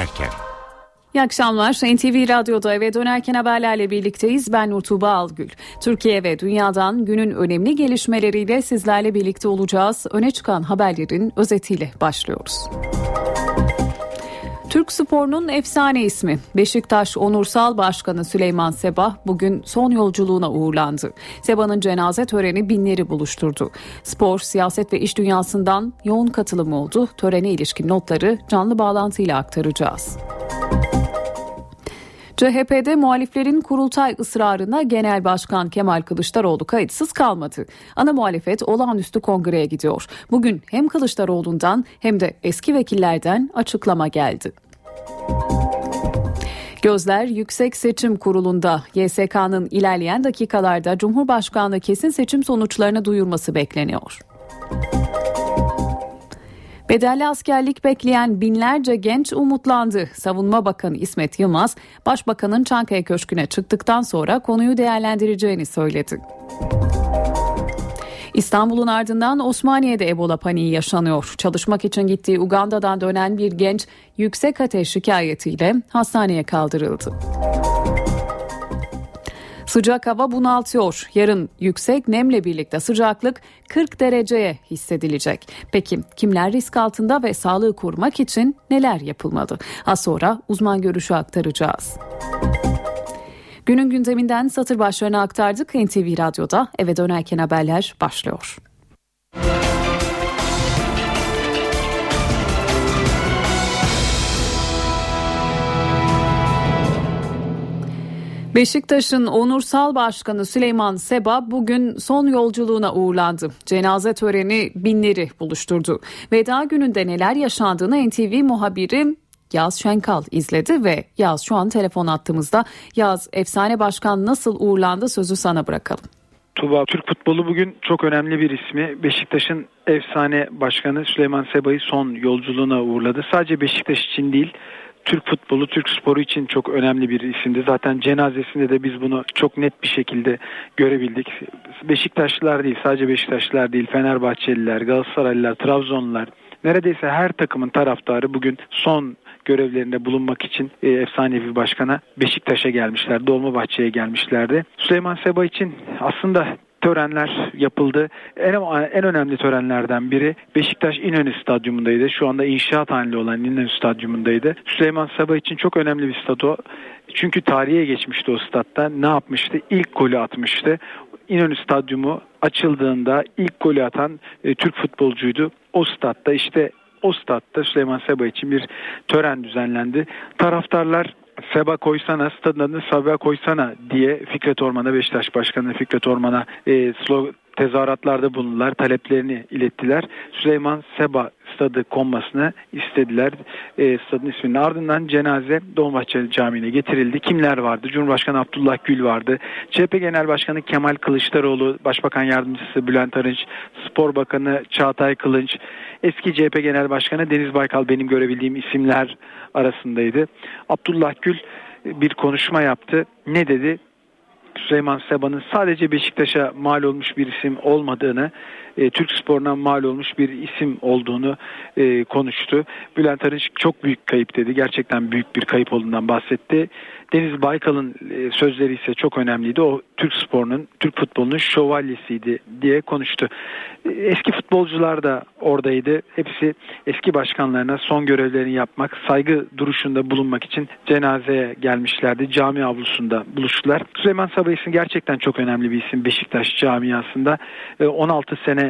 dönerken. İyi akşamlar. NTV Radyo'da eve dönerken haberlerle birlikteyiz. Ben Nurtuğba Algül. Türkiye ve dünyadan günün önemli gelişmeleriyle sizlerle birlikte olacağız. Öne çıkan haberlerin özetiyle başlıyoruz. Türk sporunun efsane ismi Beşiktaş Onursal Başkanı Süleyman Seba bugün son yolculuğuna uğurlandı. Seba'nın cenaze töreni binleri buluşturdu. Spor, siyaset ve iş dünyasından yoğun katılım oldu. Törene ilişkin notları canlı bağlantıyla aktaracağız. CHP'de muhaliflerin kurultay ısrarına Genel Başkan Kemal Kılıçdaroğlu kayıtsız kalmadı. Ana muhalefet olağanüstü kongreye gidiyor. Bugün hem Kılıçdaroğlu'ndan hem de eski vekillerden açıklama geldi. Gözler Yüksek Seçim Kurulu'nda YSK'nın ilerleyen dakikalarda Cumhurbaşkanlığı kesin seçim sonuçlarını duyurması bekleniyor. Bedelli askerlik bekleyen binlerce genç umutlandı. Savunma Bakanı İsmet Yılmaz, Başbakanın Çankaya Köşkü'ne çıktıktan sonra konuyu değerlendireceğini söyledi. İstanbul'un ardından Osmaniye'de Ebola paniği yaşanıyor. Çalışmak için gittiği Uganda'dan dönen bir genç yüksek ateş şikayetiyle hastaneye kaldırıldı. Sıcak hava bunaltıyor. Yarın yüksek nemle birlikte sıcaklık 40 dereceye hissedilecek. Peki kimler risk altında ve sağlığı korumak için neler yapılmalı? Az sonra uzman görüşü aktaracağız. Günün gündeminden satır başlarını aktardık. NTV Radyo'da eve dönerken haberler başlıyor. Beşiktaş'ın onursal başkanı Süleyman Seba bugün son yolculuğuna uğurlandı. Cenaze töreni binleri buluşturdu. Veda gününde neler yaşandığını NTV muhabiri Yaz Şenkal izledi ve Yaz şu an telefon attığımızda. Yaz efsane başkan nasıl uğurlandı sözü sana bırakalım. Tuba Türk futbolu bugün çok önemli bir ismi. Beşiktaş'ın efsane başkanı Süleyman Seba'yı son yolculuğuna uğurladı. Sadece Beşiktaş için değil Türk futbolu, Türk sporu için çok önemli bir isimdi. Zaten cenazesinde de biz bunu çok net bir şekilde görebildik. Beşiktaşlılar değil, sadece Beşiktaşlılar değil, Fenerbahçeliler, Galatasaraylılar, Trabzonlular, neredeyse her takımın taraftarı bugün son görevlerinde bulunmak için e, efsanevi başkana Beşiktaş'a gelmişler, Dolmabahçe'ye gelmişlerdi. Süleyman Seba için aslında törenler yapıldı. En, en önemli törenlerden biri Beşiktaş İnönü Stadyumundaydı. Şu anda inşaat halinde olan İnönü Stadyumundaydı. Süleyman Seba için çok önemli bir stat o. Çünkü tarihe geçmişti o statta. Ne yapmıştı? İlk golü atmıştı. İnönü Stadyumu açıldığında ilk golü atan e, Türk futbolcuydu. O statta işte o statta Süleyman Seba için bir tören düzenlendi. Taraftarlar Seba koysana, stadın adını Seba koysana diye Fikret Orman'a, Beşiktaş Başkanı Fikret Orman'a e, slogan, tezahüratlarda bulundular, taleplerini ilettiler. Süleyman Seba stadı konmasını istediler. E, stadın isminin ardından cenaze Dolmabahçe Camii'ne getirildi. Kimler vardı? Cumhurbaşkanı Abdullah Gül vardı. CHP Genel Başkanı Kemal Kılıçdaroğlu, Başbakan Yardımcısı Bülent Arınç, Spor Bakanı Çağatay Kılınç, eski CHP Genel Başkanı Deniz Baykal benim görebildiğim isimler arasındaydı. Abdullah Gül bir konuşma yaptı. Ne dedi? Süleyman Seba'nın sadece Beşiktaş'a mal olmuş bir isim olmadığını, e, Türk sporuna mal olmuş bir isim olduğunu e, konuştu. Bülent Arınç çok büyük kayıp dedi. Gerçekten büyük bir kayıp olduğundan bahsetti. Deniz Baykal'ın e, sözleri ise çok önemliydi. O Türk sporunun, Türk futbolunun şövalyesiydi diye konuştu. E, eski futbolcular da oradaydı. Hepsi eski başkanlarına son görevlerini yapmak, saygı duruşunda bulunmak için cenazeye gelmişlerdi. Cami avlusunda buluştular. Süleyman Sabayis'in gerçekten çok önemli bir isim Beşiktaş camiasında. 16 e, sene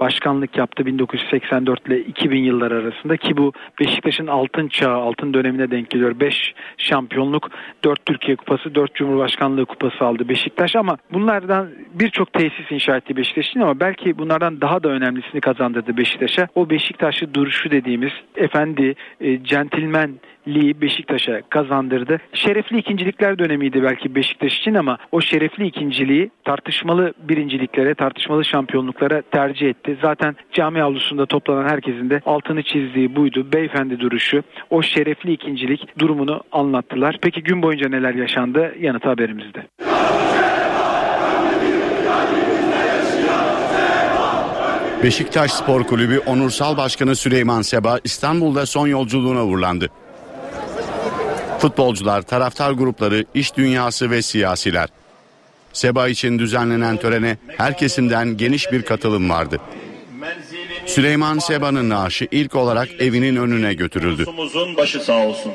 başkanlık yaptı 1984 ile 2000 yıllar arasında ki bu Beşiktaş'ın altın çağı, altın dönemine denk geliyor. 5 şampiyonluk, 4 Türkiye Kupası, 4 Cumhurbaşkanlığı Kupası aldı Beşiktaş ama bunlardan birçok tesis inşa etti Beşiktaş'ın ama belki bunlardan daha da önemlisini kazandırdı Beşiktaş'a. O Beşiktaşlı duruşu dediğimiz efendi, e, centilmen Liği Beşiktaş'a kazandırdı. Şerefli ikincilikler dönemiydi belki Beşiktaş için ama o şerefli ikinciliği tartışmalı birinciliklere, tartışmalı şampiyonluklara tercih etti. Zaten cami avlusunda toplanan herkesin de altını çizdiği buydu. Beyefendi duruşu, o şerefli ikincilik durumunu anlattılar. Peki gün boyunca neler yaşandı? Yanıtı haberimizde. Beşiktaş Spor Kulübü Onursal Başkanı Süleyman Seba İstanbul'da son yolculuğuna uğurlandı. Futbolcular, taraftar grupları, iş dünyası ve siyasiler. Seba için düzenlenen törene her kesimden geniş bir katılım vardı. Süleyman Seba'nın naaşı ilk olarak evinin önüne götürüldü. başı sağ olsun.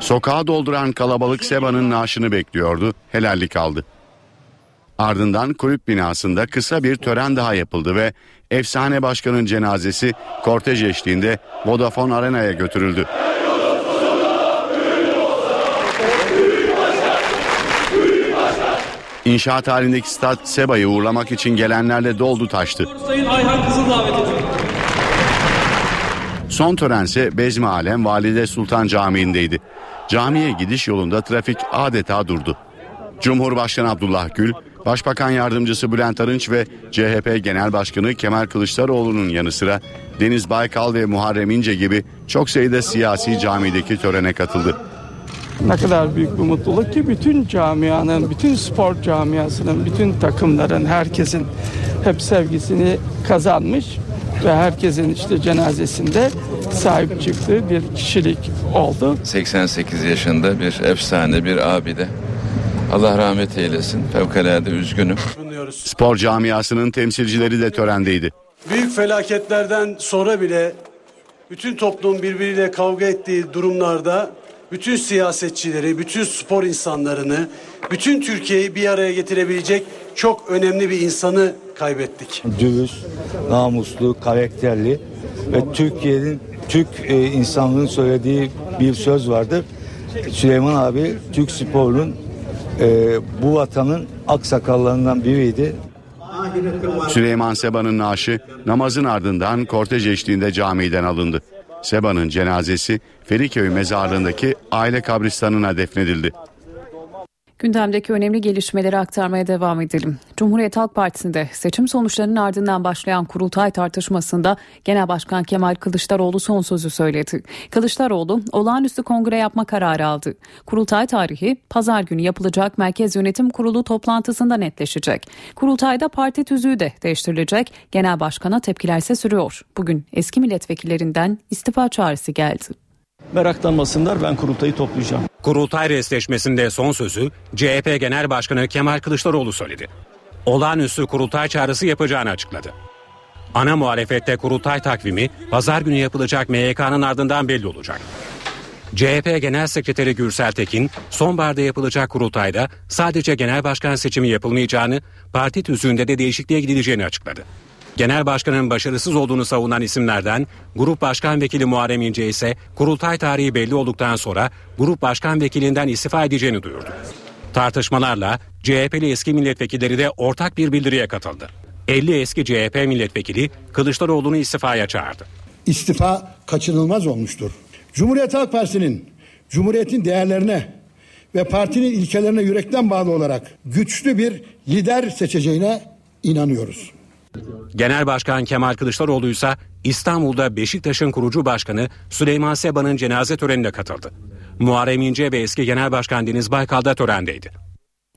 Sokağı dolduran kalabalık Seba'nın naaşını bekliyordu, helallik aldı. Ardından kulüp binasında kısa bir tören daha yapıldı ve efsane başkanın cenazesi kortej eşliğinde Vodafone Arena'ya götürüldü. İnşaat halindeki stat Seba'yı uğurlamak için gelenlerle doldu taştı. Sayın Ayhan Kızıl davet Son törense Bezmi Alem Valide Sultan Camii'ndeydi. Camiye gidiş yolunda trafik adeta durdu. Cumhurbaşkanı Abdullah Gül, Başbakan Yardımcısı Bülent Arınç ve CHP Genel Başkanı Kemal Kılıçdaroğlu'nun yanı sıra Deniz Baykal ve Muharrem İnce gibi çok sayıda siyasi camideki törene katıldı. Ne kadar büyük bir mutluluk ki bütün camianın, bütün spor camiasının, bütün takımların, herkesin hep sevgisini kazanmış ve herkesin işte cenazesinde sahip çıktığı bir kişilik oldu. 88 yaşında bir efsane bir abide. Allah rahmet eylesin. Fevkalade üzgünüm. Spor camiasının temsilcileri de törendeydi. Büyük felaketlerden sonra bile bütün toplum birbiriyle kavga ettiği durumlarda bütün siyasetçileri, bütün spor insanlarını, bütün Türkiye'yi bir araya getirebilecek çok önemli bir insanı kaybettik. Dürüst, namuslu, karakterli ve Türkiye'nin Türk e, insanlığın söylediği bir söz vardır. Süleyman abi Türk sporunun e, bu vatanın aksakallarından biriydi. Süleyman Seba'nın naaşı namazın ardından kortej eşliğinde camiden alındı. Seba'nın cenazesi Feriköy mezarlığındaki aile kabristanına defnedildi. Gündemdeki önemli gelişmeleri aktarmaya devam edelim. Cumhuriyet Halk Partisi'nde seçim sonuçlarının ardından başlayan kurultay tartışmasında Genel Başkan Kemal Kılıçdaroğlu son sözü söyledi. Kılıçdaroğlu olağanüstü kongre yapma kararı aldı. Kurultay tarihi pazar günü yapılacak Merkez Yönetim Kurulu toplantısında netleşecek. Kurultayda parti tüzüğü de değiştirilecek. Genel Başkan'a tepkiler ise sürüyor. Bugün eski milletvekillerinden istifa çağrısı geldi. Meraklanmasınlar ben kurultayı toplayacağım. Kurultay resleşmesinde son sözü CHP Genel Başkanı Kemal Kılıçdaroğlu söyledi. Olağanüstü kurultay çağrısı yapacağını açıkladı. Ana muhalefette kurultay takvimi pazar günü yapılacak MYK'nın ardından belli olacak. CHP Genel Sekreteri Gürsel Tekin, sonbaharda yapılacak kurultayda sadece genel başkan seçimi yapılmayacağını, parti tüzüğünde de değişikliğe gidileceğini açıkladı. Genel başkanın başarısız olduğunu savunan isimlerden Grup Başkan Vekili Muharrem İnce ise kurultay tarihi belli olduktan sonra Grup Başkan Vekilinden istifa edeceğini duyurdu. Tartışmalarla CHP'li eski milletvekilleri de ortak bir bildiriye katıldı. 50 eski CHP milletvekili Kılıçdaroğlu'nu istifaya çağırdı. İstifa kaçınılmaz olmuştur. Cumhuriyet Halk Partisi'nin Cumhuriyet'in değerlerine ve partinin ilkelerine yürekten bağlı olarak güçlü bir lider seçeceğine inanıyoruz. Genel Başkan Kemal Kılıçdaroğlu ise İstanbul'da Beşiktaş'ın kurucu başkanı Süleyman Seba'nın cenaze törenine katıldı. Muharrem İnce ve eski Genel Başkan Deniz Baykal da törendeydi.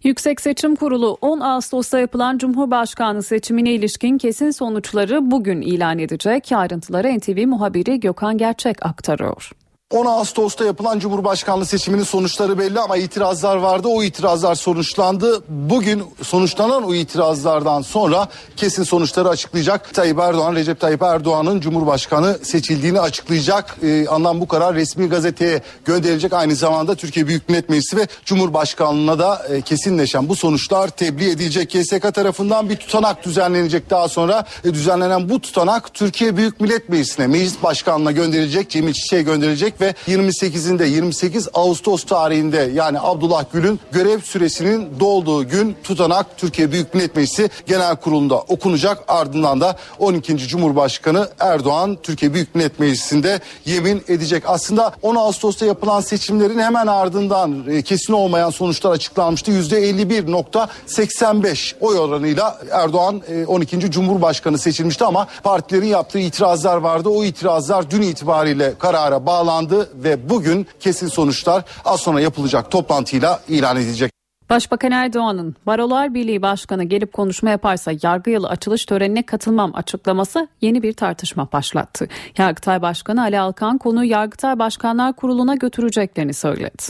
Yüksek Seçim Kurulu 10 Ağustos'ta yapılan Cumhurbaşkanı seçimine ilişkin kesin sonuçları bugün ilan edecek. Ayrıntıları NTV muhabiri Gökhan Gerçek aktarıyor. 10 Ağustos'ta yapılan Cumhurbaşkanlığı seçiminin sonuçları belli ama itirazlar vardı. O itirazlar sonuçlandı. Bugün sonuçlanan o itirazlardan sonra kesin sonuçları açıklayacak. Tayyip Erdoğan, Recep Tayyip Erdoğan'ın Cumhurbaşkanı seçildiğini açıklayacak. Ee, anlam bu karar resmi gazeteye gönderilecek. Aynı zamanda Türkiye Büyük Millet Meclisi ve Cumhurbaşkanlığına da e, kesinleşen bu sonuçlar tebliğ edilecek. KSK tarafından bir tutanak düzenlenecek daha sonra. E, düzenlenen bu tutanak Türkiye Büyük Millet Meclisi'ne, Meclis Başkanlığına gönderilecek. Cemil Çiçek'e gönderilecek ve 28'inde 28 Ağustos tarihinde yani Abdullah Gül'ün görev süresinin dolduğu gün tutanak Türkiye Büyük Millet Meclisi Genel Kurulu'nda okunacak. Ardından da 12. Cumhurbaşkanı Erdoğan Türkiye Büyük Millet Meclisi'nde yemin edecek. Aslında 10 Ağustos'ta yapılan seçimlerin hemen ardından e, kesin olmayan sonuçlar açıklanmıştı. %51.85 oy oranıyla Erdoğan 12. E, Cumhurbaşkanı seçilmişti ama partilerin yaptığı itirazlar vardı. O itirazlar dün itibariyle karara bağlandı açıklandı ve bugün kesin sonuçlar az sonra yapılacak toplantıyla ilan edilecek. Başbakan Erdoğan'ın Barolar Birliği Başkanı gelip konuşma yaparsa yargı yılı açılış törenine katılmam açıklaması yeni bir tartışma başlattı. Yargıtay Başkanı Ali Alkan konuyu Yargıtay Başkanlar Kurulu'na götüreceklerini söyledi.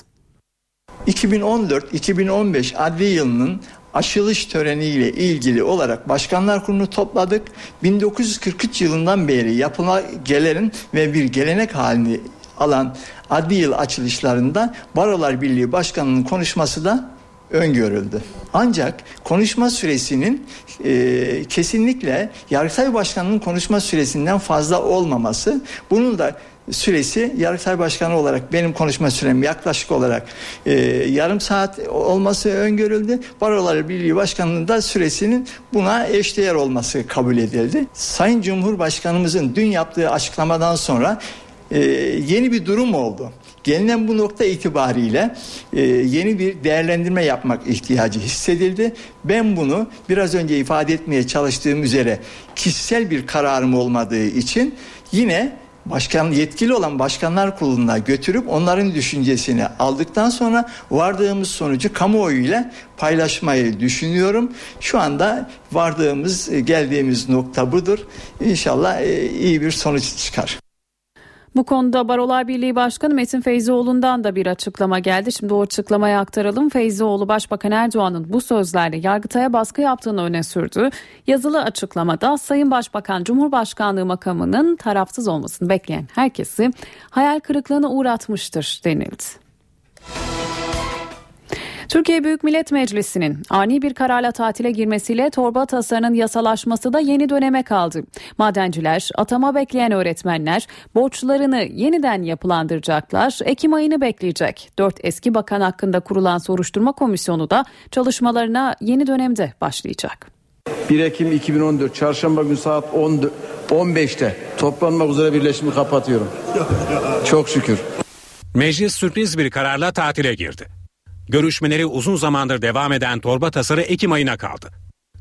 2014-2015 adli yılının aşılış töreniyle ilgili olarak Başkanlar Kurulu'nu topladık. 1943 yılından beri yapıla gelenin ve bir gelenek halini alan adli yıl açılışlarında Barolar Birliği Başkanı'nın konuşması da öngörüldü. Ancak konuşma süresinin e, kesinlikle Yargıtay Başkanı'nın konuşma süresinden fazla olmaması, bunun da süresi Yargıtay Başkanı olarak benim konuşma sürem yaklaşık olarak e, yarım saat olması öngörüldü. Barolar Birliği Başkanı'nın da süresinin buna eşdeğer olması kabul edildi. Sayın Cumhurbaşkanımızın dün yaptığı açıklamadan sonra e, yeni bir durum oldu. Gelinen bu nokta itibariyle e, yeni bir değerlendirme yapmak ihtiyacı hissedildi. Ben bunu biraz önce ifade etmeye çalıştığım üzere kişisel bir kararım olmadığı için yine başkan yetkili olan başkanlar kuruluna götürüp onların düşüncesini aldıktan sonra vardığımız sonucu kamuoyuyla paylaşmayı düşünüyorum. Şu anda vardığımız geldiğimiz nokta budur. İnşallah e, iyi bir sonuç çıkar. Bu konuda Barolar Birliği Başkanı Metin Feyzioğlu'ndan da bir açıklama geldi. Şimdi o açıklamayı aktaralım. Feyzioğlu Başbakan Erdoğan'ın bu sözlerle Yargıtay'a baskı yaptığını öne sürdü. Yazılı açıklamada Sayın Başbakan Cumhurbaşkanlığı makamının tarafsız olmasını bekleyen herkesi hayal kırıklığına uğratmıştır denildi. Türkiye Büyük Millet Meclisi'nin ani bir kararla tatile girmesiyle torba tasarının yasalaşması da yeni döneme kaldı. Madenciler, atama bekleyen öğretmenler borçlarını yeniden yapılandıracaklar. Ekim ayını bekleyecek. Dört eski bakan hakkında kurulan soruşturma komisyonu da çalışmalarına yeni dönemde başlayacak. 1 Ekim 2014 Çarşamba günü saat 15'te toplanmak üzere birleşimi kapatıyorum. Çok şükür. Meclis sürpriz bir kararla tatile girdi. Görüşmeleri uzun zamandır devam eden torba tasarı Ekim ayına kaldı.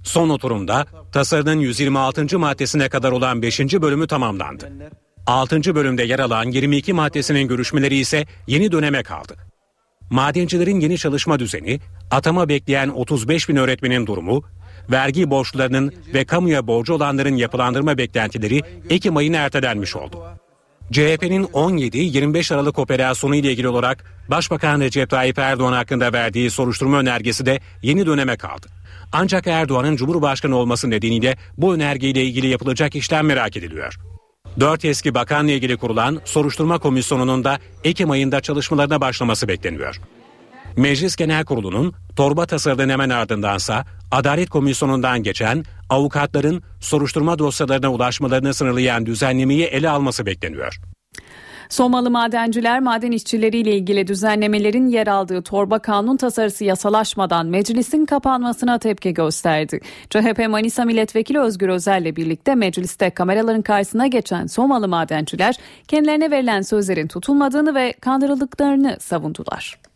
Son oturumda tasarının 126. maddesine kadar olan 5. bölümü tamamlandı. 6. bölümde yer alan 22 maddesinin görüşmeleri ise yeni döneme kaldı. Madencilerin yeni çalışma düzeni, atama bekleyen 35 bin öğretmenin durumu, vergi borçlarının ve kamuya borcu olanların yapılandırma beklentileri Ekim ayına ertelenmiş oldu. CHP'nin 17-25 Aralık operasyonu ile ilgili olarak Başbakan Recep Tayyip Erdoğan hakkında verdiği soruşturma önergesi de yeni döneme kaldı. Ancak Erdoğan'ın Cumhurbaşkanı olması nedeniyle bu önergeyle ilgili yapılacak işlem merak ediliyor. Dört eski bakanla ilgili kurulan soruşturma komisyonunun da Ekim ayında çalışmalarına başlaması bekleniyor. Meclis Genel Kurulu'nun torba tasarının hemen ardındansa Adalet Komisyonu'ndan geçen avukatların soruşturma dosyalarına ulaşmalarını sınırlayan düzenlemeyi ele alması bekleniyor. Somalı madenciler maden işçileriyle ilgili düzenlemelerin yer aldığı torba kanun tasarısı yasalaşmadan meclisin kapanmasına tepki gösterdi. CHP Manisa Milletvekili Özgür Özel ile birlikte mecliste kameraların karşısına geçen Somalı madenciler kendilerine verilen sözlerin tutulmadığını ve kandırıldıklarını savundular.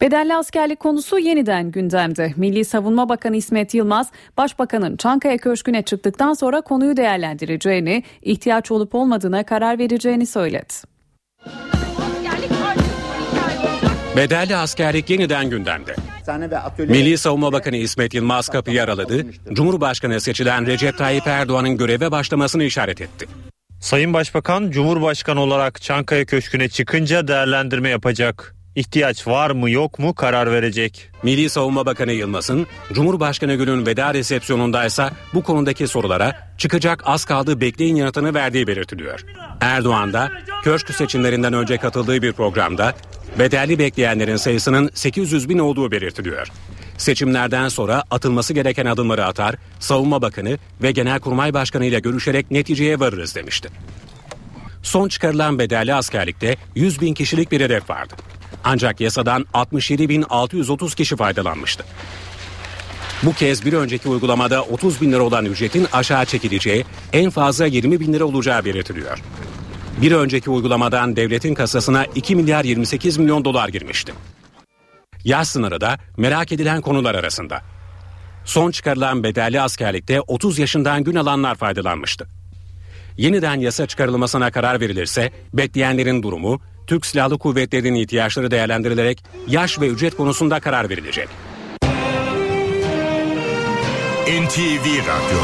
Bedelli askerlik konusu yeniden gündemde. Milli Savunma Bakanı İsmet Yılmaz, Başbakanın Çankaya Köşkü'ne çıktıktan sonra konuyu değerlendireceğini, ihtiyaç olup olmadığına karar vereceğini söyledi. Bedelli askerlik yeniden gündemde. Milli Savunma Bakanı İsmet Yılmaz kapıyı araladı. Cumhurbaşkanı seçilen Recep Tayyip Erdoğan'ın göreve başlamasını işaret etti. Sayın Başbakan Cumhurbaşkanı olarak Çankaya Köşkü'ne çıkınca değerlendirme yapacak ihtiyaç var mı yok mu karar verecek. Milli Savunma Bakanı Yılmaz'ın Cumhurbaşkanı Gül'ün veda resepsiyonundaysa bu konudaki sorulara çıkacak az kaldı bekleyin yanıtını verdiği belirtiliyor. Erdoğan da köşk seçimlerinden önce katıldığı bir programda bedelli bekleyenlerin sayısının 800 bin olduğu belirtiliyor. Seçimlerden sonra atılması gereken adımları atar, Savunma Bakanı ve Genelkurmay Başkanı ile görüşerek neticeye varırız demişti. Son çıkarılan bedelli askerlikte 100 bin kişilik bir hedef vardı. Ancak yasadan 67.630 kişi faydalanmıştı. Bu kez bir önceki uygulamada 30 bin lira olan ücretin aşağı çekileceği, en fazla 20 bin lira olacağı belirtiliyor. Bir önceki uygulamadan devletin kasasına 2 milyar 28 milyon dolar girmişti. Yaş sınırı da merak edilen konular arasında. Son çıkarılan bedelli askerlikte 30 yaşından gün alanlar faydalanmıştı. Yeniden yasa çıkarılmasına karar verilirse bekleyenlerin durumu Türk Silahlı Kuvvetleri'nin ihtiyaçları değerlendirilerek yaş ve ücret konusunda karar verilecek. NTV Radyo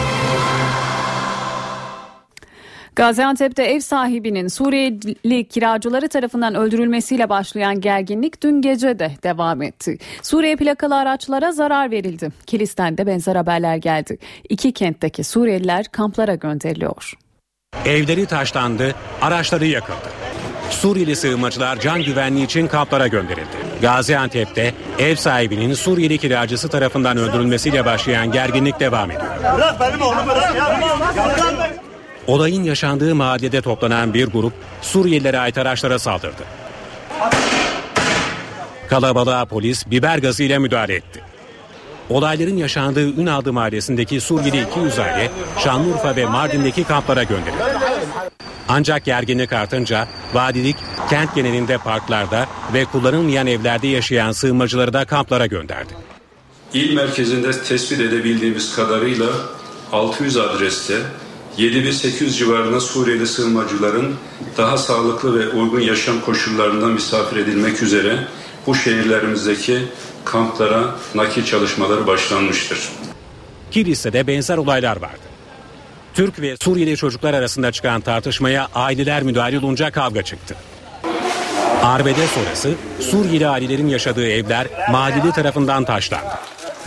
Gaziantep'te ev sahibinin Suriyeli kiracıları tarafından öldürülmesiyle başlayan gerginlik dün gece de devam etti. Suriye plakalı araçlara zarar verildi. Kilis'ten de benzer haberler geldi. İki kentteki Suriyeliler kamplara gönderiliyor. Evleri taşlandı, araçları yakıldı. Suriyeli sığınmacılar can güvenliği için kamplara gönderildi. Gaziantep'te ev sahibinin Suriyeli kiracısı tarafından öldürülmesiyle başlayan gerginlik devam ediyor. Olayın yaşandığı mahallede toplanan bir grup Suriyelilere ait araçlara saldırdı. Kalabalığa polis biber gazı ile müdahale etti. Olayların yaşandığı Ünaldı mahallesindeki Suriyeli 200 aile Şanlıurfa ve Mardin'deki kamplara gönderildi. Ancak gerginlik artınca vadilik kent genelinde parklarda ve kullanılmayan evlerde yaşayan sığınmacıları da kamplara gönderdi. İl merkezinde tespit edebildiğimiz kadarıyla 600 adreste 7800 civarında Suriyeli sığınmacıların daha sağlıklı ve uygun yaşam koşullarında misafir edilmek üzere bu şehirlerimizdeki kamplara nakil çalışmaları başlanmıştır. Kilis'te benzer olaylar vardı. Türk ve Suriyeli çocuklar arasında çıkan tartışmaya aileler müdahale olunca kavga çıktı. Arbede sonrası Suriyeli ailelerin yaşadığı evler mahalleli tarafından taşlandı.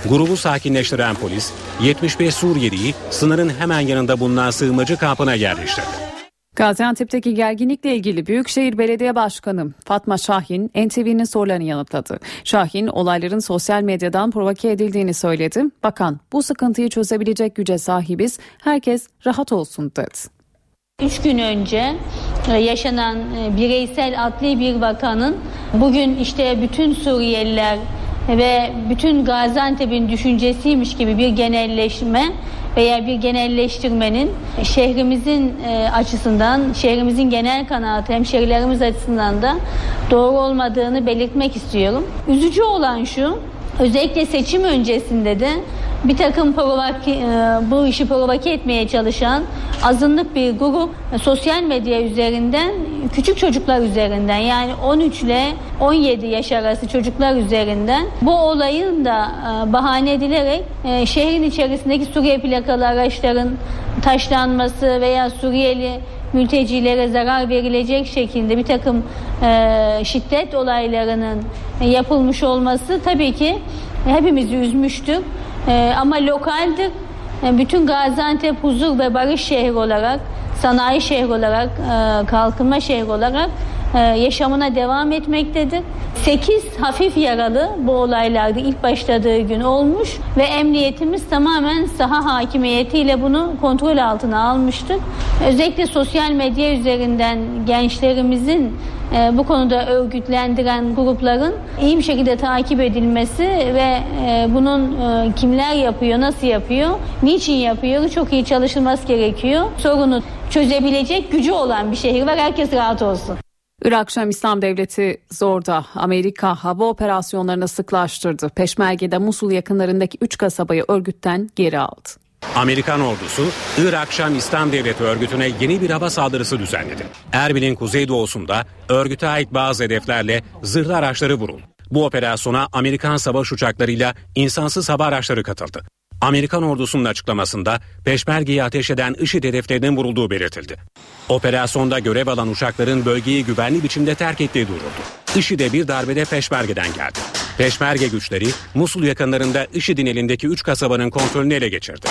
Grubu sakinleştiren polis 75 Suriyeliyi sınırın hemen yanında bulunan sığınmacı kampına yerleştirdi. Gaziantep'teki gerginlikle ilgili Büyükşehir Belediye Başkanı Fatma Şahin NTV'nin sorularını yanıtladı. Şahin olayların sosyal medyadan provoke edildiğini söyledi. Bakan bu sıkıntıyı çözebilecek güce sahibiz herkes rahat olsun dedi. Üç gün önce e, yaşanan e, bireysel adli bir vakanın bugün işte bütün Suriyeliler ve bütün Gaziantep'in düşüncesiymiş gibi bir genelleşme veya bir genelleştirmenin şehrimizin e, açısından, şehrimizin genel kanaati hemşerilerimiz açısından da doğru olmadığını belirtmek istiyorum. Üzücü olan şu, özellikle seçim öncesinde de bir takım provoke, bu işi provoke etmeye çalışan azınlık bir grup sosyal medya üzerinden küçük çocuklar üzerinden yani 13 ile 17 yaş arası çocuklar üzerinden bu olayın da e, bahane edilerek e, şehrin içerisindeki Suriye plakalı araçların taşlanması veya Suriyeli mültecilere zarar verilecek şekilde bir takım e, şiddet olaylarının yapılmış olması tabii ki hepimizi üzmüştür. E, ama lokaldir. E, bütün Gaziantep huzur ve barış şehri olarak, sanayi şehri olarak, e, kalkınma şehri olarak yaşamına devam etmektedir. 8 hafif yaralı bu olaylarda ilk başladığı gün olmuş ve emniyetimiz tamamen saha hakimiyetiyle bunu kontrol altına almıştır. Özellikle sosyal medya üzerinden gençlerimizin e, bu konuda örgütlendiren grupların iyi bir şekilde takip edilmesi ve e, bunun e, kimler yapıyor, nasıl yapıyor, niçin yapıyor çok iyi çalışılması gerekiyor. Sorunu çözebilecek gücü olan bir şehir var. Herkes rahat olsun. Irak Şam İslam Devleti zorda Amerika hava operasyonlarını sıklaştırdı. Peşmerge'de Musul yakınlarındaki 3 kasabayı örgütten geri aldı. Amerikan ordusu Irak Şam İslam Devleti örgütüne yeni bir hava saldırısı düzenledi. Erbil'in kuzeydoğusunda örgüte ait bazı hedeflerle zırhlı araçları vuruldu. Bu operasyona Amerikan savaş uçaklarıyla insansız hava araçları katıldı. Amerikan ordusunun açıklamasında peşmergeyi ateş eden IŞİD hedeflerinin vurulduğu belirtildi. Operasyonda görev alan uçakların bölgeyi güvenli biçimde terk ettiği duyuruldu. IŞİD'e bir darbede peşmergeden geldi. Peşmerge güçleri Musul yakınlarında IŞİD'in elindeki 3 kasabanın kontrolünü ele geçirdi.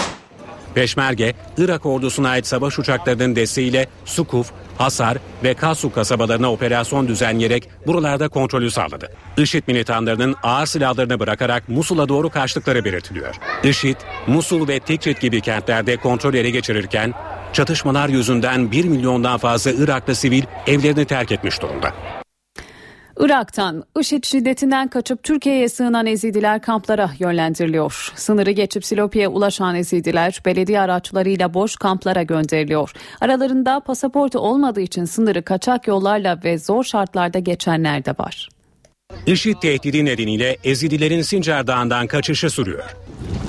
Peşmerge, Irak ordusuna ait savaş uçaklarının desteğiyle Sukuf, Hasar ve Kasu kasabalarına operasyon düzenleyerek buralarda kontrolü sağladı. IŞİD militanlarının ağır silahlarını bırakarak Musul'a doğru kaçtıkları belirtiliyor. IŞİD, Musul ve Tikrit gibi kentlerde kontrol ele geçirirken çatışmalar yüzünden 1 milyondan fazla Iraklı sivil evlerini terk etmiş durumda. Irak'tan IŞİD şiddetinden kaçıp Türkiye'ye sığınan Ezidiler kamplara yönlendiriliyor. Sınırı geçip Silopi'ye ulaşan Ezidiler belediye araçlarıyla boş kamplara gönderiliyor. Aralarında pasaportu olmadığı için sınırı kaçak yollarla ve zor şartlarda geçenler de var. IŞİD tehdidi nedeniyle Ezidilerin Sincar Dağı'ndan kaçışı sürüyor.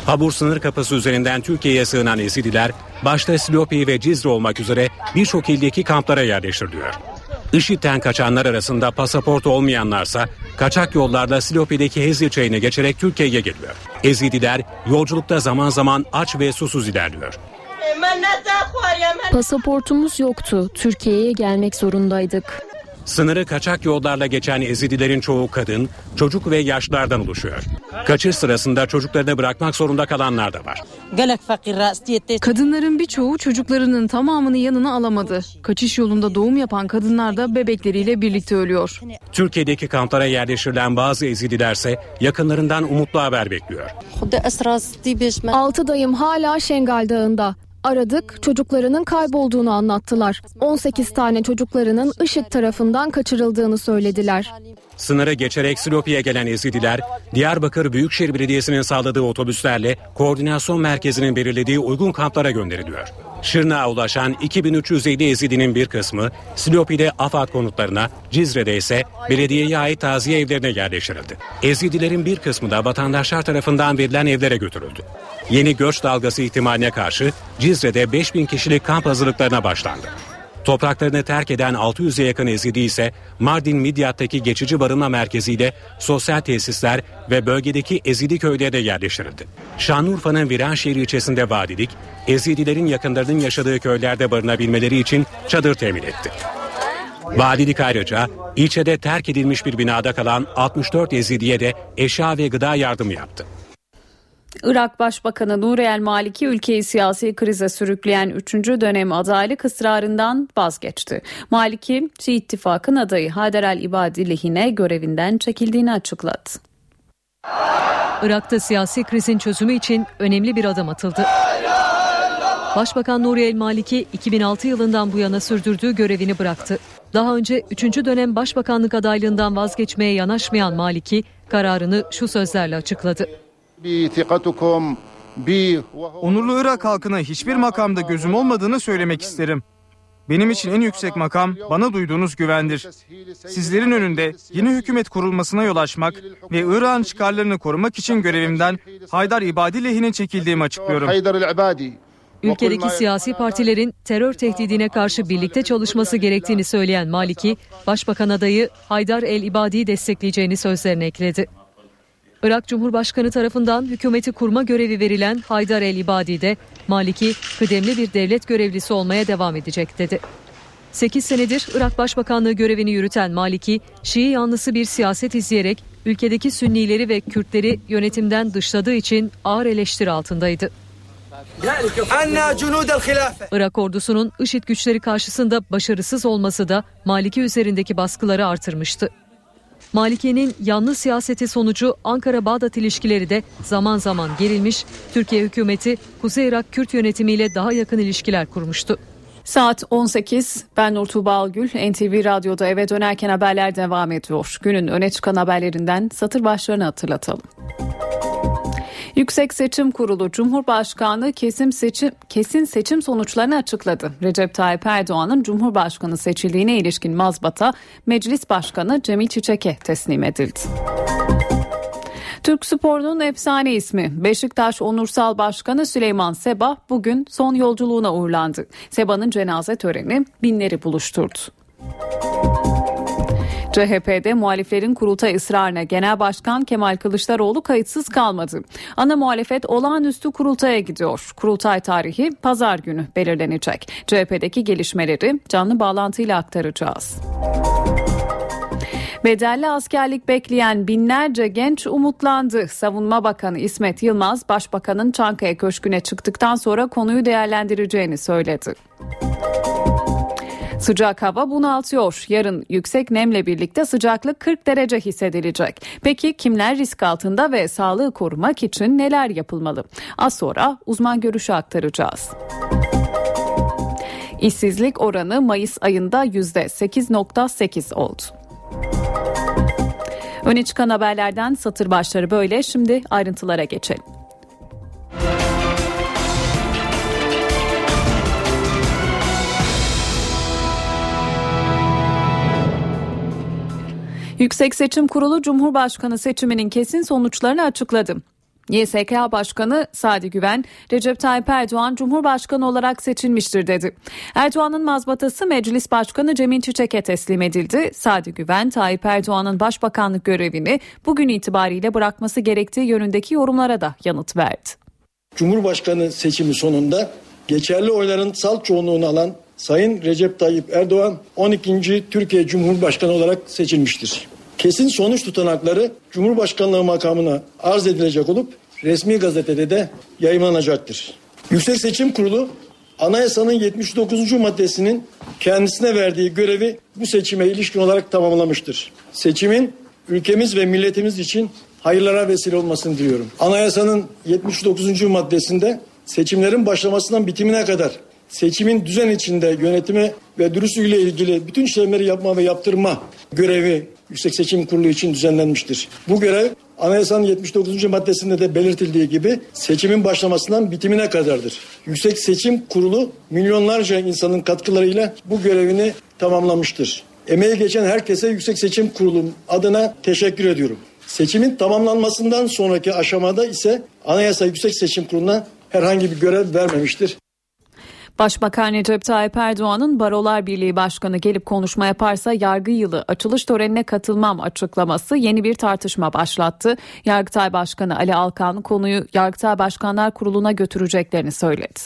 Habur sınır kapısı üzerinden Türkiye'ye sığınan Ezidiler başta Silopi ve Cizre olmak üzere birçok ildeki kamplara yerleştiriliyor. IŞİD'den kaçanlar arasında pasaport olmayanlarsa kaçak yollarla Silopi'deki Hezir çayını geçerek Türkiye'ye geliyor. Ezidiler yolculukta zaman zaman aç ve susuz ilerliyor. Pasaportumuz yoktu. Türkiye'ye gelmek zorundaydık. Sınırı kaçak yollarla geçen Ezidilerin çoğu kadın, çocuk ve yaşlılardan oluşuyor. Kaçış sırasında çocuklarını bırakmak zorunda kalanlar da var. Kadınların birçoğu çocuklarının tamamını yanına alamadı. Kaçış yolunda doğum yapan kadınlar da bebekleriyle birlikte ölüyor. Türkiye'deki kamplara yerleştirilen bazı Ezidilerse yakınlarından umutlu haber bekliyor. 6 dayım hala Şengal Dağı'nda. Aradık, çocuklarının kaybolduğunu anlattılar. 18 tane çocuklarının IŞİD tarafından kaçırıldığını söylediler. Sınırı geçerek Silopi'ye gelen Ezidiler, Diyarbakır Büyükşehir Belediyesi'nin sağladığı otobüslerle koordinasyon merkezinin belirlediği uygun kamplara gönderiliyor. Şırnak'a ulaşan 2350 Ezidinin bir kısmı Silopi'de AFAD konutlarına, Cizre'de ise belediyeye ait taziye evlerine yerleştirildi. Ezidilerin bir kısmı da vatandaşlar tarafından verilen evlere götürüldü. Yeni göç dalgası ihtimaline karşı Cizre'de 5000 kişilik kamp hazırlıklarına başlandı. Topraklarını terk eden 600'e yakın Ezidi ise Mardin Midyat'taki geçici barınma merkeziyle sosyal tesisler ve bölgedeki Ezidi köylerine yerleştirildi. Şanlıurfa'nın Viranşehir ilçesinde vadilik, Ezidilerin yakınlarının yaşadığı köylerde barınabilmeleri için çadır temin etti. Vadilik ayrıca ilçede terk edilmiş bir binada kalan 64 Ezidi'ye de eşya ve gıda yardımı yaptı. Irak Başbakanı Nuri El Maliki ülkeyi siyasi krize sürükleyen 3. dönem adaylık ısrarından vazgeçti. Maliki, Şii İttifak'ın adayı Hader El İbadi lehine görevinden çekildiğini açıkladı. Irak'ta siyasi krizin çözümü için önemli bir adım atıldı. Başbakan Nuri El Maliki 2006 yılından bu yana sürdürdüğü görevini bıraktı. Daha önce 3. dönem başbakanlık adaylığından vazgeçmeye yanaşmayan Maliki kararını şu sözlerle açıkladı. Onurlu Irak halkına hiçbir makamda gözüm olmadığını söylemek isterim. Benim için en yüksek makam bana duyduğunuz güvendir. Sizlerin önünde yeni hükümet kurulmasına yol açmak ve Irak'ın çıkarlarını korumak için görevimden Haydar İbadi lehine çekildiğimi açıklıyorum. Ülkedeki siyasi partilerin terör tehdidine karşı birlikte çalışması gerektiğini söyleyen Maliki, Başbakan adayı Haydar El İbadi'yi destekleyeceğini sözlerine ekledi. Irak Cumhurbaşkanı tarafından hükümeti kurma görevi verilen Haydar El İbadi de Maliki kıdemli bir devlet görevlisi olmaya devam edecek dedi. 8 senedir Irak Başbakanlığı görevini yürüten Maliki, Şii yanlısı bir siyaset izleyerek ülkedeki Sünnileri ve Kürtleri yönetimden dışladığı için ağır eleştiri altındaydı. Irak ordusunun IŞİD güçleri karşısında başarısız olması da Maliki üzerindeki baskıları artırmıştı. Malike'nin yanlı siyaseti sonucu Ankara-Bağdat ilişkileri de zaman zaman gerilmiş, Türkiye hükümeti Kuzey Irak Kürt yönetimiyle daha yakın ilişkiler kurmuştu. Saat 18. Ben Nur Tuğba Algül. NTV Radyo'da eve dönerken haberler devam ediyor. Günün öne çıkan haberlerinden satır başlarını hatırlatalım. Yüksek Seçim Kurulu Cumhurbaşkanı kesin seçim kesin seçim sonuçlarını açıkladı. Recep Tayyip Erdoğan'ın Cumhurbaşkanı seçildiğine ilişkin mazbata Meclis Başkanı Cemil Çiçek'e teslim edildi. Türk sporunun efsane ismi Beşiktaş Onursal Başkanı Süleyman Seba bugün son yolculuğuna uğurlandı. Seba'nın cenaze töreni binleri buluşturdu. CHP'de muhaliflerin kurultay ısrarına Genel Başkan Kemal Kılıçdaroğlu kayıtsız kalmadı. Ana muhalefet olağanüstü kurultaya gidiyor. Kurultay tarihi pazar günü belirlenecek. CHP'deki gelişmeleri canlı bağlantıyla aktaracağız. Bedelli askerlik bekleyen binlerce genç umutlandı. Savunma Bakanı İsmet Yılmaz, Başbakanın Çankaya Köşkü'ne çıktıktan sonra konuyu değerlendireceğini söyledi. Sıcak hava bunaltıyor. Yarın yüksek nemle birlikte sıcaklık 40 derece hissedilecek. Peki kimler risk altında ve sağlığı korumak için neler yapılmalı? Az sonra uzman görüşü aktaracağız. İşsizlik oranı Mayıs ayında %8.8 oldu. Öne çıkan haberlerden satır başları böyle. Şimdi ayrıntılara geçelim. Yüksek Seçim Kurulu Cumhurbaşkanı seçiminin kesin sonuçlarını açıkladı. YSK Başkanı Sadi Güven, Recep Tayyip Erdoğan Cumhurbaşkanı olarak seçilmiştir dedi. Erdoğan'ın mazbatası Meclis Başkanı Cemil Çiçek'e teslim edildi. Sadi Güven, Tayyip Erdoğan'ın başbakanlık görevini bugün itibariyle bırakması gerektiği yönündeki yorumlara da yanıt verdi. Cumhurbaşkanı seçimi sonunda geçerli oyların salt çoğunluğunu alan Sayın Recep Tayyip Erdoğan 12. Türkiye Cumhurbaşkanı olarak seçilmiştir. Kesin sonuç tutanakları Cumhurbaşkanlığı makamına arz edilecek olup resmi gazetede de yayınlanacaktır. Yüksek Seçim Kurulu Anayasanın 79. maddesinin kendisine verdiği görevi bu seçime ilişkin olarak tamamlamıştır. Seçimin ülkemiz ve milletimiz için hayırlara vesile olmasını diliyorum. Anayasanın 79. maddesinde seçimlerin başlamasından bitimine kadar seçimin düzen içinde yönetimi ve dürüstlüğüyle ilgili bütün işlemleri yapma ve yaptırma görevi Yüksek Seçim Kurulu için düzenlenmiştir. Bu görev Anayasanın 79. maddesinde de belirtildiği gibi seçimin başlamasından bitimine kadardır. Yüksek Seçim Kurulu milyonlarca insanın katkılarıyla bu görevini tamamlamıştır. Emeği geçen herkese Yüksek Seçim Kurulu adına teşekkür ediyorum. Seçimin tamamlanmasından sonraki aşamada ise Anayasa Yüksek Seçim Kurulu'na herhangi bir görev vermemiştir. Başbakan Recep Tayyip Erdoğan'ın Barolar Birliği Başkanı gelip konuşma yaparsa yargı yılı açılış törenine katılmam açıklaması yeni bir tartışma başlattı. Yargıtay Başkanı Ali Alkan konuyu Yargıtay Başkanlar Kurulu'na götüreceklerini söyledi.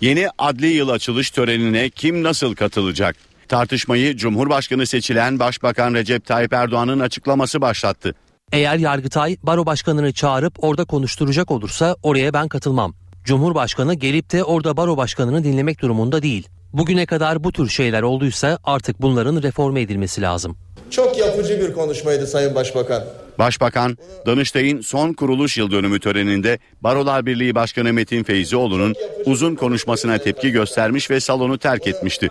Yeni adli yıl açılış törenine kim nasıl katılacak? Tartışmayı Cumhurbaşkanı seçilen Başbakan Recep Tayyip Erdoğan'ın açıklaması başlattı. Eğer Yargıtay baro başkanını çağırıp orada konuşturacak olursa oraya ben katılmam. Cumhurbaşkanı gelip de orada baro başkanını dinlemek durumunda değil. Bugüne kadar bu tür şeyler olduysa artık bunların reforme edilmesi lazım. Çok yapıcı bir konuşmaydı Sayın Başbakan. Başbakan, Danıştay'ın son kuruluş yıl dönümü töreninde Barolar Birliği Başkanı Metin Feyzioğlu'nun uzun konuşmasına tepki göstermiş ve salonu terk etmişti.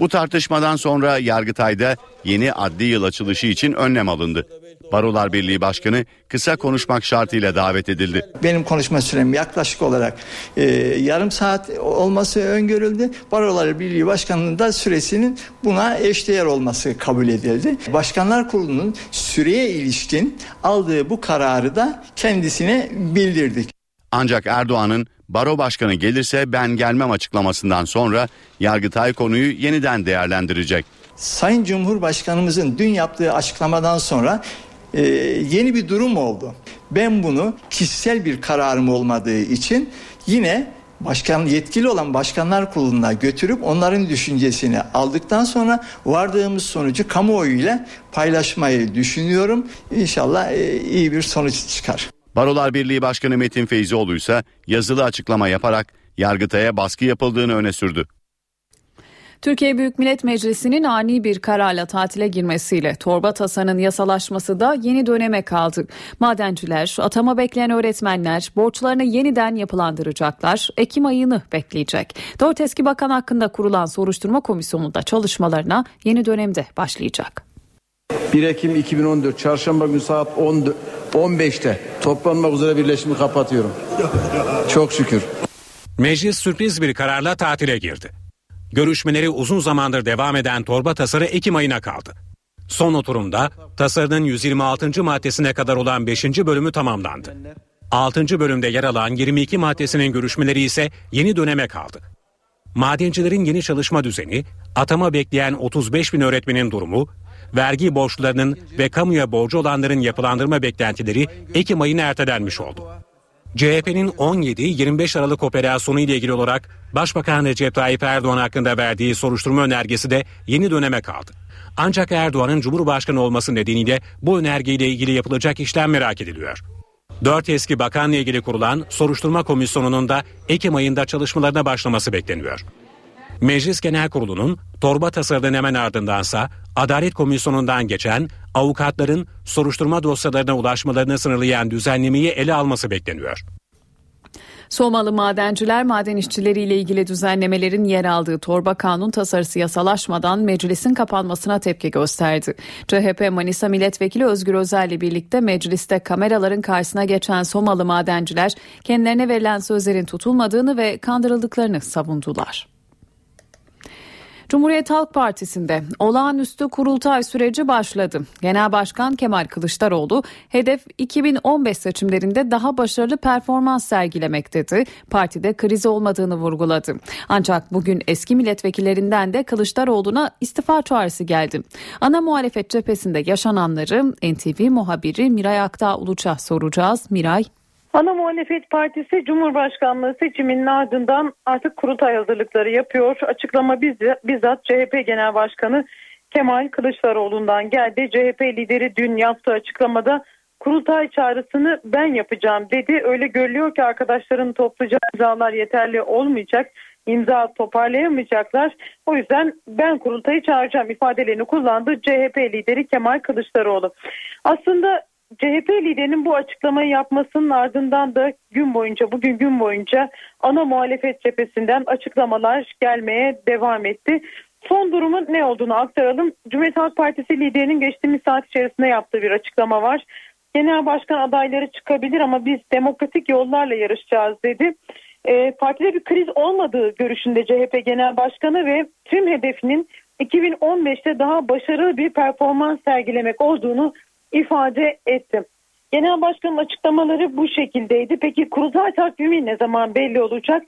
Bu tartışmadan sonra Yargıtay'da yeni adli yıl açılışı için önlem alındı. Barolar Birliği Başkanı kısa konuşmak şartıyla davet edildi. Benim konuşma sürem yaklaşık olarak e, yarım saat olması öngörüldü. Barolar Birliği Başkanı'nın da süresinin buna eşdeğer olması kabul edildi. Başkanlar Kurulu'nun süreye ilişkin aldığı bu kararı da kendisine bildirdik. Ancak Erdoğan'ın baro başkanı gelirse ben gelmem açıklamasından sonra Yargıtay konuyu yeniden değerlendirecek. Sayın Cumhurbaşkanımızın dün yaptığı açıklamadan sonra e, yeni bir durum oldu. Ben bunu kişisel bir kararım olmadığı için yine başkan yetkili olan başkanlar kuruluna götürüp onların düşüncesini aldıktan sonra vardığımız sonucu kamuoyuyla paylaşmayı düşünüyorum. İnşallah e, iyi bir sonuç çıkar. Barolar Birliği Başkanı Metin Feyzioğlu ise yazılı açıklama yaparak Yargıtay'a baskı yapıldığını öne sürdü. Türkiye Büyük Millet Meclisi'nin ani bir kararla tatile girmesiyle torba tasanın yasalaşması da yeni döneme kaldı. Madenciler, atama bekleyen öğretmenler borçlarını yeniden yapılandıracaklar. Ekim ayını bekleyecek. Dört eski bakan hakkında kurulan soruşturma komisyonu da çalışmalarına yeni dönemde başlayacak. 1 Ekim 2014 Çarşamba günü saat 15'te toplanmak üzere birleşimi kapatıyorum. Çok şükür. Meclis sürpriz bir kararla tatile girdi. Görüşmeleri uzun zamandır devam eden torba tasarı Ekim ayına kaldı. Son oturumda tasarının 126. maddesine kadar olan 5. bölümü tamamlandı. 6. bölümde yer alan 22 maddesinin görüşmeleri ise yeni döneme kaldı. Madencilerin yeni çalışma düzeni, atama bekleyen 35 bin öğretmenin durumu, vergi borçlarının ve kamuya borcu olanların yapılandırma beklentileri Ekim ayına ertelenmiş oldu. CHP'nin 17-25 Aralık operasyonu ile ilgili olarak Başbakan Recep Tayyip Erdoğan hakkında verdiği soruşturma önergesi de yeni döneme kaldı. Ancak Erdoğan'ın Cumhurbaşkanı olması nedeniyle bu önergeyle ilgili yapılacak işlem merak ediliyor. Dört eski bakanla ilgili kurulan soruşturma komisyonunun da Ekim ayında çalışmalarına başlaması bekleniyor. Meclis Genel Kurulu'nun torba tasarının hemen ardındansa Adalet Komisyonu'ndan geçen avukatların soruşturma dosyalarına ulaşmalarını sınırlayan düzenlemeyi ele alması bekleniyor. Somalı madenciler maden işçileriyle ilgili düzenlemelerin yer aldığı torba kanun tasarısı yasalaşmadan meclisin kapanmasına tepki gösterdi. CHP Manisa Milletvekili Özgür Özel ile birlikte mecliste kameraların karşısına geçen Somalı madenciler kendilerine verilen sözlerin tutulmadığını ve kandırıldıklarını savundular. Cumhuriyet Halk Partisi'nde olağanüstü kurultay süreci başladı. Genel Başkan Kemal Kılıçdaroğlu hedef 2015 seçimlerinde daha başarılı performans sergilemek dedi. Partide kriz olmadığını vurguladı. Ancak bugün eski milletvekillerinden de Kılıçdaroğlu'na istifa çağrısı geldi. Ana muhalefet cephesinde yaşananları NTV muhabiri Miray Aktağ Uluç'a soracağız. Miray Ana Muhalefet Partisi Cumhurbaşkanlığı seçiminin ardından artık kurultay hazırlıkları yapıyor. Açıklama bizzat CHP Genel Başkanı Kemal Kılıçdaroğlu'ndan geldi. CHP lideri dün yaptığı açıklamada kurultay çağrısını ben yapacağım dedi. Öyle görülüyor ki arkadaşların toplayacağı imzalar yeterli olmayacak. İmza toparlayamayacaklar. O yüzden ben kurultayı çağıracağım ifadelerini kullandı CHP lideri Kemal Kılıçdaroğlu. Aslında CHP liderinin bu açıklamayı yapmasının ardından da gün boyunca bugün gün boyunca ana muhalefet cephesinden açıklamalar gelmeye devam etti. Son durumun ne olduğunu aktaralım. Cumhuriyet Halk Partisi liderinin geçtiğimiz saat içerisinde yaptığı bir açıklama var. Genel başkan adayları çıkabilir ama biz demokratik yollarla yarışacağız dedi. E, partide bir kriz olmadığı görüşünde CHP Genel Başkanı ve tüm hedefinin 2015'te daha başarılı bir performans sergilemek olduğunu ifade etti. Genel başkanın açıklamaları bu şekildeydi. Peki kurultay takvimi ne zaman belli olacak?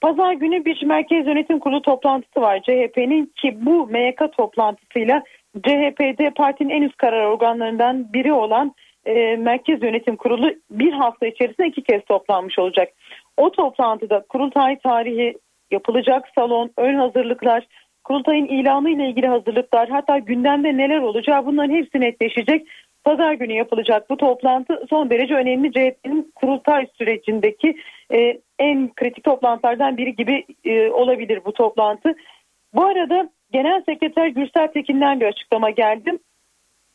Pazar günü bir merkez yönetim kurulu toplantısı var CHP'nin ki bu MYK toplantısıyla CHP'de partinin en üst karar organlarından biri olan e, merkez yönetim kurulu bir hafta içerisinde iki kez toplanmış olacak. O toplantıda kurultay tarihi yapılacak salon, ön hazırlıklar, kurultayın ilanı ile ilgili hazırlıklar hatta gündemde neler olacağı bunların hepsi netleşecek. Pazar günü yapılacak bu toplantı son derece önemli CHP'nin kurultay sürecindeki e, en kritik toplantılardan biri gibi e, olabilir bu toplantı. Bu arada Genel Sekreter Gürsel Tekin'den bir açıklama geldi.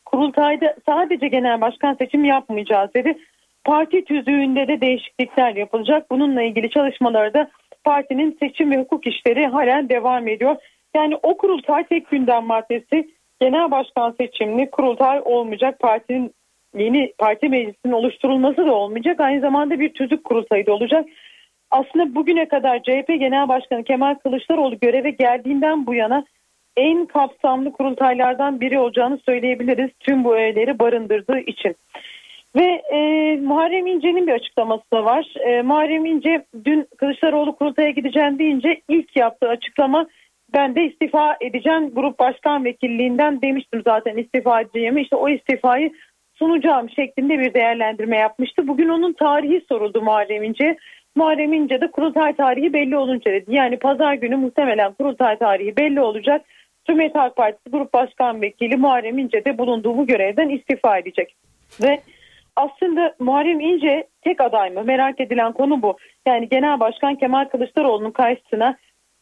Kurultayda sadece genel başkan seçimi yapmayacağız dedi. Parti tüzüğünde de değişiklikler yapılacak. Bununla ilgili çalışmalarda partinin seçim ve hukuk işleri halen devam ediyor. Yani o kurultay tek gündem maddesi genel başkan seçimli kurultay olmayacak. Partinin yeni parti meclisinin oluşturulması da olmayacak. Aynı zamanda bir tüzük kurultayı da olacak. Aslında bugüne kadar CHP Genel Başkanı Kemal Kılıçdaroğlu göreve geldiğinden bu yana en kapsamlı kurultaylardan biri olacağını söyleyebiliriz. Tüm bu öğeleri barındırdığı için. Ve e, Muharrem İnce'nin bir açıklaması da var. E, Muharrem İnce dün Kılıçdaroğlu kurultaya gideceğim deyince ilk yaptığı açıklama ben de istifa edeceğim grup başkan vekilliğinden demiştim zaten istifa edeceğimi. İşte o istifayı sunacağım şeklinde bir değerlendirme yapmıştı. Bugün onun tarihi soruldu Muharrem İnce. Muharrem İnce de kurultay tarihi belli olunca dedi. Yani pazar günü muhtemelen kurultay tarihi belli olacak. Cumhuriyet Halk Partisi Grup Başkan Vekili Muharrem İnce de bulunduğu bu görevden istifa edecek. Ve aslında Muharrem İnce tek aday mı? Merak edilen konu bu. Yani Genel Başkan Kemal Kılıçdaroğlu'nun karşısına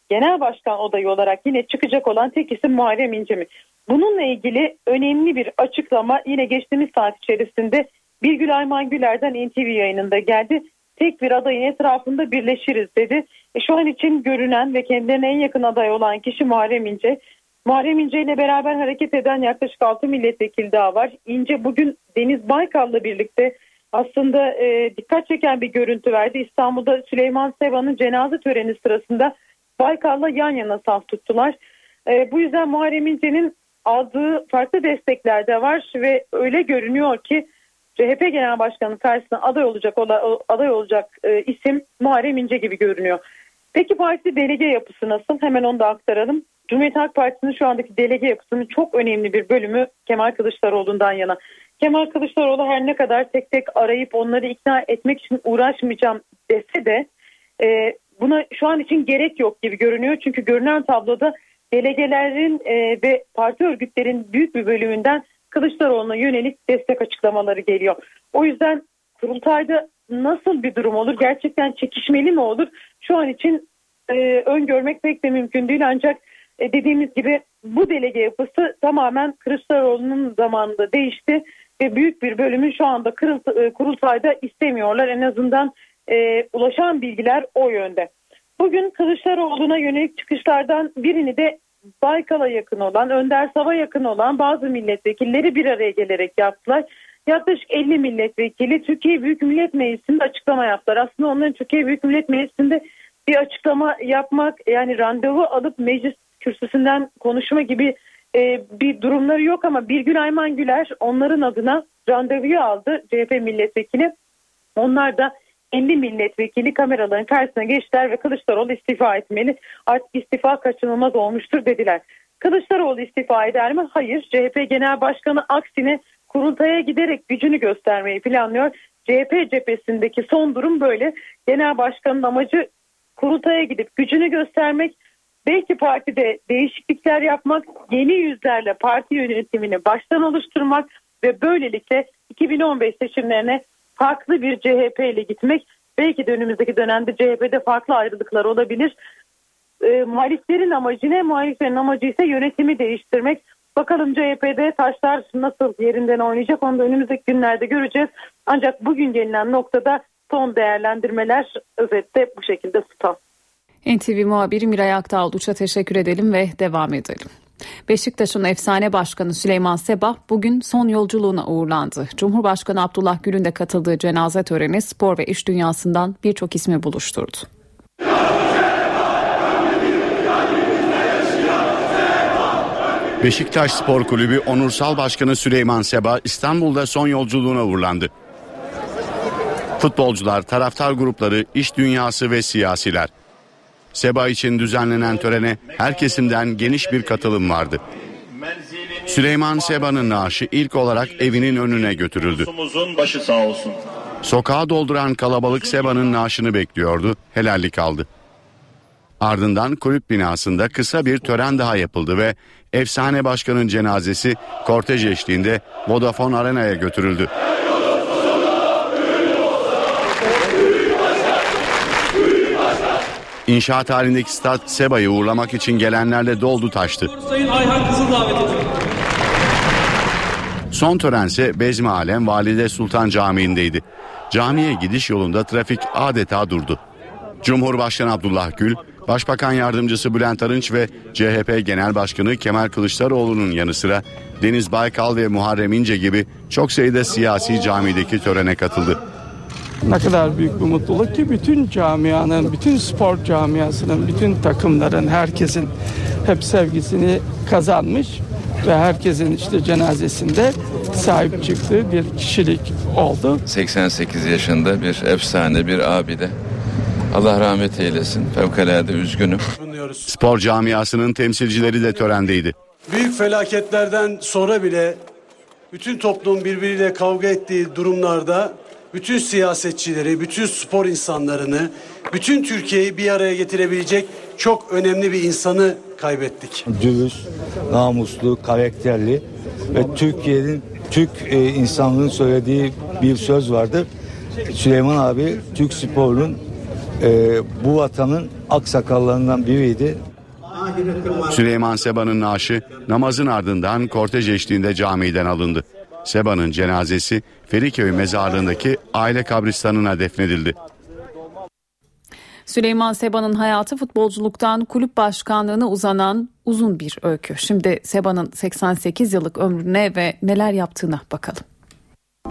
genel başkan adayı olarak yine çıkacak olan tek isim Muharrem İnce mi? Bununla ilgili önemli bir açıklama yine geçtiğimiz saat içerisinde Birgül Ayman Güler'den NTV yayınında geldi. Tek bir adayın etrafında birleşiriz dedi. E şu an için görünen ve kendilerine en yakın aday olan kişi Muharrem İnce. Muharrem İnce ile beraber hareket eden yaklaşık 6 milletvekili daha var. İnce bugün Deniz Baykal'la birlikte aslında e, dikkat çeken bir görüntü verdi. İstanbul'da Süleyman Seva'nın cenaze töreni sırasında Baykal'la yan yana saf tuttular. E, bu yüzden Muharrem İnce'nin aldığı farklı destekler de var ve öyle görünüyor ki CHP Genel Başkanı karşısına aday olacak aday olacak e, isim Muharrem İnce gibi görünüyor. Peki parti delege yapısı nasıl? Hemen onu da aktaralım. Cumhuriyet Halk Partisi'nin şu andaki delege yapısının çok önemli bir bölümü Kemal Kılıçdaroğlu'ndan yana. Kemal Kılıçdaroğlu her ne kadar tek tek arayıp onları ikna etmek için uğraşmayacağım dese de e, buna şu an için gerek yok gibi görünüyor. Çünkü görünen tabloda delegelerin e, ve parti örgütlerin büyük bir bölümünden Kılıçdaroğlu'na yönelik destek açıklamaları geliyor. O yüzden kurultayda nasıl bir durum olur? Gerçekten çekişmeli mi olur? Şu an için e, öngörmek pek de mümkün değil ancak e, dediğimiz gibi bu delege yapısı tamamen Kılıçdaroğlu'nun zamanında değişti ve büyük bir bölümü şu anda e, kurultayda istemiyorlar. En azından e, ulaşan bilgiler o yönde. Bugün Kılıçdaroğlu'na yönelik çıkışlardan birini de Baykal'a yakın olan, Önder Sav'a yakın olan bazı milletvekilleri bir araya gelerek yaptılar. Yaklaşık 50 milletvekili Türkiye Büyük Millet Meclisi'nde açıklama yaptılar. Aslında onların Türkiye Büyük Millet Meclisi'nde bir açıklama yapmak yani randevu alıp meclis kürsüsünden konuşma gibi e, bir durumları yok ama Birgül Ayman Güler onların adına randevuyu aldı CHP milletvekili. Onlar da 50 milletvekili kameraların karşısına geçtiler ve Kılıçdaroğlu istifa etmeli. Artık istifa kaçınılmaz olmuştur dediler. Kılıçdaroğlu istifa eder mi? Hayır. CHP Genel Başkanı aksine kurultaya giderek gücünü göstermeyi planlıyor. CHP cephesindeki son durum böyle. Genel başkanın amacı kurultaya gidip gücünü göstermek, belki partide değişiklikler yapmak, yeni yüzlerle parti yönetimini baştan oluşturmak ve böylelikle 2015 seçimlerine farklı bir CHP ile gitmek. Belki de önümüzdeki dönemde CHP'de farklı ayrılıklar olabilir. E, muhaliflerin amacı ne? Muhaliflerin amacı ise yönetimi değiştirmek. Bakalım CHP'de taşlar nasıl yerinden oynayacak onu da önümüzdeki günlerde göreceğiz. Ancak bugün gelinen noktada son değerlendirmeler özette bu şekilde tutan. NTV muhabiri Miray Akdağluç'a teşekkür edelim ve devam edelim. Beşiktaş'ın efsane başkanı Süleyman Seba bugün son yolculuğuna uğurlandı. Cumhurbaşkanı Abdullah Gül'ün de katıldığı cenaze töreni spor ve iş dünyasından birçok ismi buluşturdu. Beşiktaş Spor Kulübü Onursal Başkanı Süleyman Seba İstanbul'da son yolculuğuna uğurlandı. Futbolcular, taraftar grupları, iş dünyası ve siyasiler. Seba için düzenlenen törene her kesimden geniş bir katılım vardı. Süleyman Seba'nın naaşı ilk olarak evinin önüne götürüldü. başı sağ olsun. Sokağa dolduran kalabalık Seba'nın naaşını bekliyordu, helallik aldı. Ardından kulüp binasında kısa bir tören daha yapıldı ve efsane başkanın cenazesi kortej eşliğinde Vodafone Arena'ya götürüldü. İnşaat halindeki stat Seba'yı uğurlamak için gelenlerle doldu taştı. Sayın Ayhan Kızıl davet ediyorum. Son törense Bezmi Alem Valide Sultan Camii'ndeydi. Camiye gidiş yolunda trafik adeta durdu. Cumhurbaşkanı Abdullah Gül, Başbakan Yardımcısı Bülent Arınç ve CHP Genel Başkanı Kemal Kılıçdaroğlu'nun yanı sıra Deniz Baykal ve Muharrem İnce gibi çok sayıda siyasi camideki törene katıldı. Ne kadar büyük bir mutluluk ki bütün camianın, bütün spor camiasının, bütün takımların, herkesin hep sevgisini kazanmış ve herkesin işte cenazesinde sahip çıktığı bir kişilik oldu. 88 yaşında bir efsane bir abide. Allah rahmet eylesin. Fevkalade üzgünüm. Spor camiasının temsilcileri de törendeydi. Büyük felaketlerden sonra bile bütün toplum birbiriyle kavga ettiği durumlarda bütün siyasetçileri, bütün spor insanlarını, bütün Türkiye'yi bir araya getirebilecek çok önemli bir insanı kaybettik. Dürüst, namuslu, karakterli ve Türkiye'nin Türk e, insanlığının söylediği bir söz vardır. Süleyman abi Türk sporunun e, bu vatanın aksakallarından biriydi. Süleyman Seba'nın naaşı namazın ardından kortej eşliğinde camiden alındı. Seba'nın cenazesi Feriköy mezarlığındaki aile kabristanına defnedildi. Süleyman Seba'nın hayatı futbolculuktan kulüp başkanlığına uzanan uzun bir öykü. Şimdi Seba'nın 88 yıllık ömrüne ve neler yaptığına bakalım.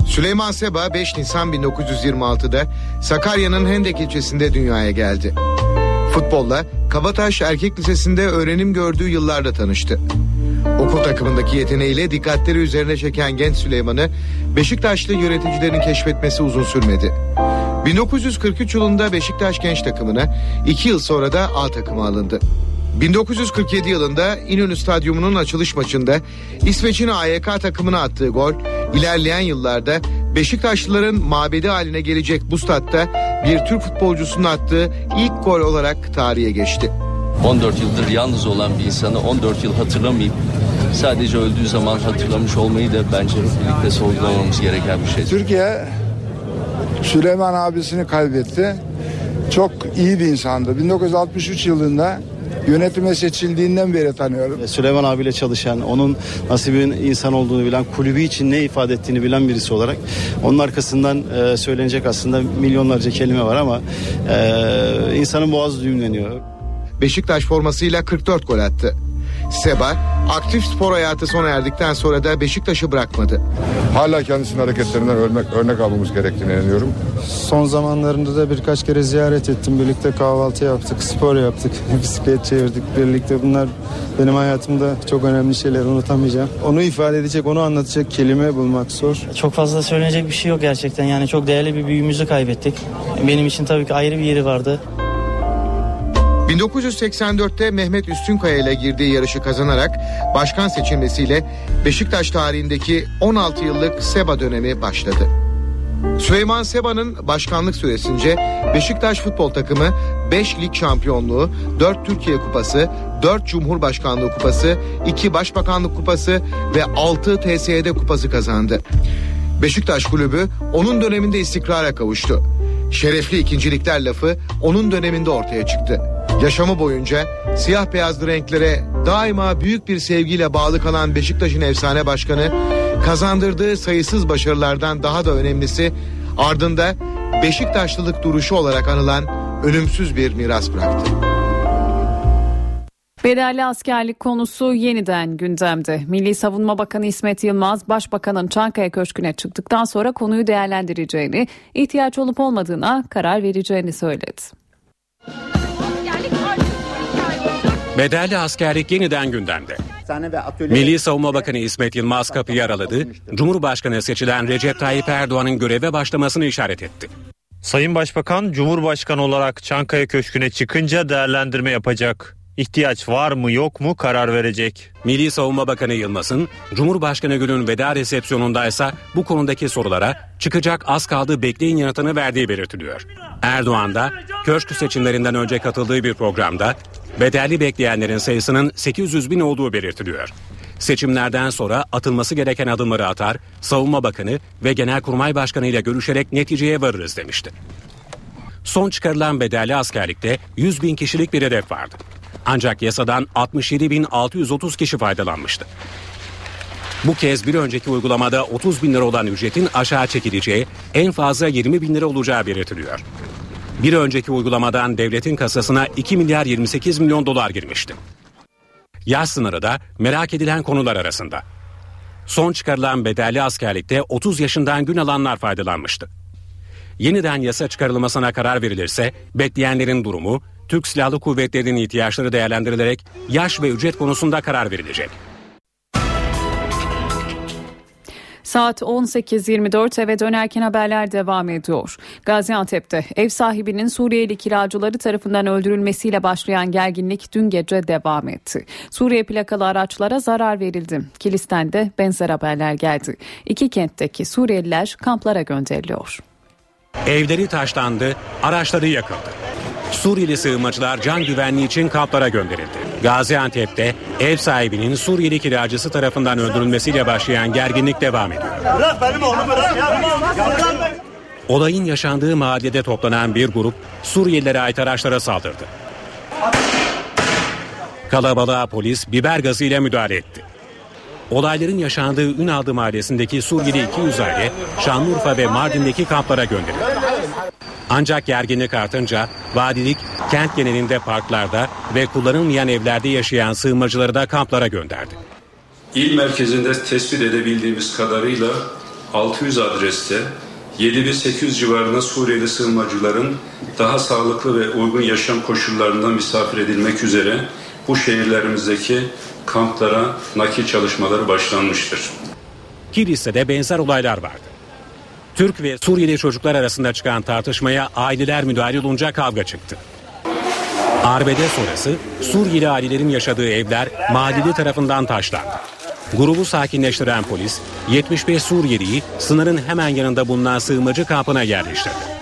Süleyman Seba 5 Nisan 1926'da Sakarya'nın Hendek ilçesinde dünyaya geldi. Futbolla Kabataş Erkek Lisesi'nde öğrenim gördüğü yıllarda tanıştı. Okul takımındaki yeteneğiyle dikkatleri üzerine çeken genç Süleyman'ı Beşiktaşlı yöneticilerin keşfetmesi uzun sürmedi. 1943 yılında Beşiktaş genç takımına, 2 yıl sonra da A takıma alındı. 1947 yılında İnönü Stadyumu'nun açılış maçında İsveç'in AYK takımına attığı gol ilerleyen yıllarda Beşiktaşlıların mabedi haline gelecek bu statta bir Türk futbolcusunun attığı ilk gol olarak tarihe geçti. 14 yıldır yalnız olan bir insanı 14 yıl hatırlamayıp sadece öldüğü zaman hatırlamış olmayı da bence birlikte sorgulamamız gereken bir şey. Türkiye Süleyman abisini kaybetti. Çok iyi bir insandı. 1963 yılında yönetime seçildiğinden beri tanıyorum. Süleyman abiyle çalışan, onun nasıl bir insan olduğunu bilen, kulübü için ne ifade ettiğini bilen birisi olarak onun arkasından e, söylenecek aslında milyonlarca kelime var ama e, insanın boğazı düğümleniyor. Beşiktaş formasıyla 44 gol attı. Seba aktif spor hayatı sona erdikten sonra da Beşiktaş'ı bırakmadı. Hala kendisinin hareketlerinden örnek, örnek almamız gerektiğine inanıyorum. Son zamanlarında da birkaç kere ziyaret ettim. Birlikte kahvaltı yaptık, spor yaptık, bisiklet çevirdik birlikte. Bunlar benim hayatımda çok önemli şeyler unutamayacağım. Onu ifade edecek, onu anlatacak kelime bulmak zor. Çok fazla söylenecek bir şey yok gerçekten. Yani çok değerli bir büyüğümüzü kaybettik. Benim için tabii ki ayrı bir yeri vardı. 1984'te Mehmet Üstünkaya ile girdiği yarışı kazanarak başkan seçilmesiyle Beşiktaş tarihindeki 16 yıllık Seba dönemi başladı. Süleyman Seba'nın başkanlık süresince Beşiktaş futbol takımı 5 lig şampiyonluğu, 4 Türkiye kupası, 4 Cumhurbaşkanlığı kupası, 2 Başbakanlık kupası ve 6 TSE'de kupası kazandı. Beşiktaş kulübü onun döneminde istikrara kavuştu. Şerefli ikincilikler lafı onun döneminde ortaya çıktı. Yaşamı boyunca siyah beyazlı renklere daima büyük bir sevgiyle bağlı kalan Beşiktaş'ın efsane başkanı kazandırdığı sayısız başarılardan daha da önemlisi ardında Beşiktaşlılık duruşu olarak anılan ölümsüz bir miras bıraktı. Bedelli askerlik konusu yeniden gündemde. Milli Savunma Bakanı İsmet Yılmaz, Başbakanın Çankaya Köşkü'ne çıktıktan sonra konuyu değerlendireceğini, ihtiyaç olup olmadığına karar vereceğini söyledi. Bedelli askerlik yeniden gündemde. Milli Savunma Bakanı İsmet Yılmaz kapıyı araladı. Cumhurbaşkanı seçilen Recep Tayyip Erdoğan'ın göreve başlamasını işaret etti. Sayın Başbakan Cumhurbaşkanı olarak Çankaya Köşkü'ne çıkınca değerlendirme yapacak. İhtiyaç var mı yok mu karar verecek. Milli Savunma Bakanı Yılmaz'ın Cumhurbaşkanı günün veda resepsiyonundaysa bu konudaki sorulara çıkacak az kaldı bekleyin yanıtını verdiği belirtiliyor. Erdoğan da köşk seçimlerinden önce katıldığı bir programda bedelli bekleyenlerin sayısının 800 bin olduğu belirtiliyor. Seçimlerden sonra atılması gereken adımları atar, Savunma Bakanı ve Genelkurmay Başkanı ile görüşerek neticeye varırız demişti. Son çıkarılan bedelli askerlikte 100 bin kişilik bir hedef vardı. Ancak yasadan 67.630 kişi faydalanmıştı. Bu kez bir önceki uygulamada 30 bin lira olan ücretin aşağı çekileceği, en fazla 20 bin lira olacağı belirtiliyor. Bir önceki uygulamadan devletin kasasına 2 milyar 28 milyon dolar girmişti. Yaş sınırı da merak edilen konular arasında. Son çıkarılan bedelli askerlikte 30 yaşından gün alanlar faydalanmıştı. Yeniden yasa çıkarılmasına karar verilirse bekleyenlerin durumu, Türk Silahlı Kuvvetleri'nin ihtiyaçları değerlendirilerek yaş ve ücret konusunda karar verilecek. Saat 18.24 eve dönerken haberler devam ediyor. Gaziantep'te ev sahibinin Suriyeli kiracıları tarafından öldürülmesiyle başlayan gerginlik dün gece devam etti. Suriye plakalı araçlara zarar verildi. Kilis'ten de benzer haberler geldi. İki kentteki Suriyeliler kamplara gönderiliyor. Evleri taşlandı, araçları yakıldı. Suriyeli sığınmacılar can güvenliği için kamplara gönderildi. Gaziantep'te ev sahibinin Suriyeli kiracısı tarafından öldürülmesiyle başlayan gerginlik devam ediyor. Olayın yaşandığı mahallede toplanan bir grup Suriyelilere ait araçlara saldırdı. Kalabalığa polis biber gazı ile müdahale etti. Olayların yaşandığı Ünaldı mahallesindeki Suriyeli 200 aile Şanlıurfa ve Mardin'deki kamplara gönderildi. Ancak gerginlik artınca vadilik kent genelinde parklarda ve kullanılmayan evlerde yaşayan sığınmacıları da kamplara gönderdi. İl merkezinde tespit edebildiğimiz kadarıyla 600 adreste 7800 civarında Suriyeli sığınmacıların daha sağlıklı ve uygun yaşam koşullarında misafir edilmek üzere bu şehirlerimizdeki kamplara nakil çalışmaları başlanmıştır. Kilis'te benzer olaylar vardı. Türk ve Suriyeli çocuklar arasında çıkan tartışmaya aileler müdahale olunca kavga çıktı. Arbede sonrası Suriyeli ailelerin yaşadığı evler mahalleli tarafından taşlandı. Grubu sakinleştiren polis 75 Suriyeliyi sınırın hemen yanında bulunan sığınmacı kampına yerleştirdi.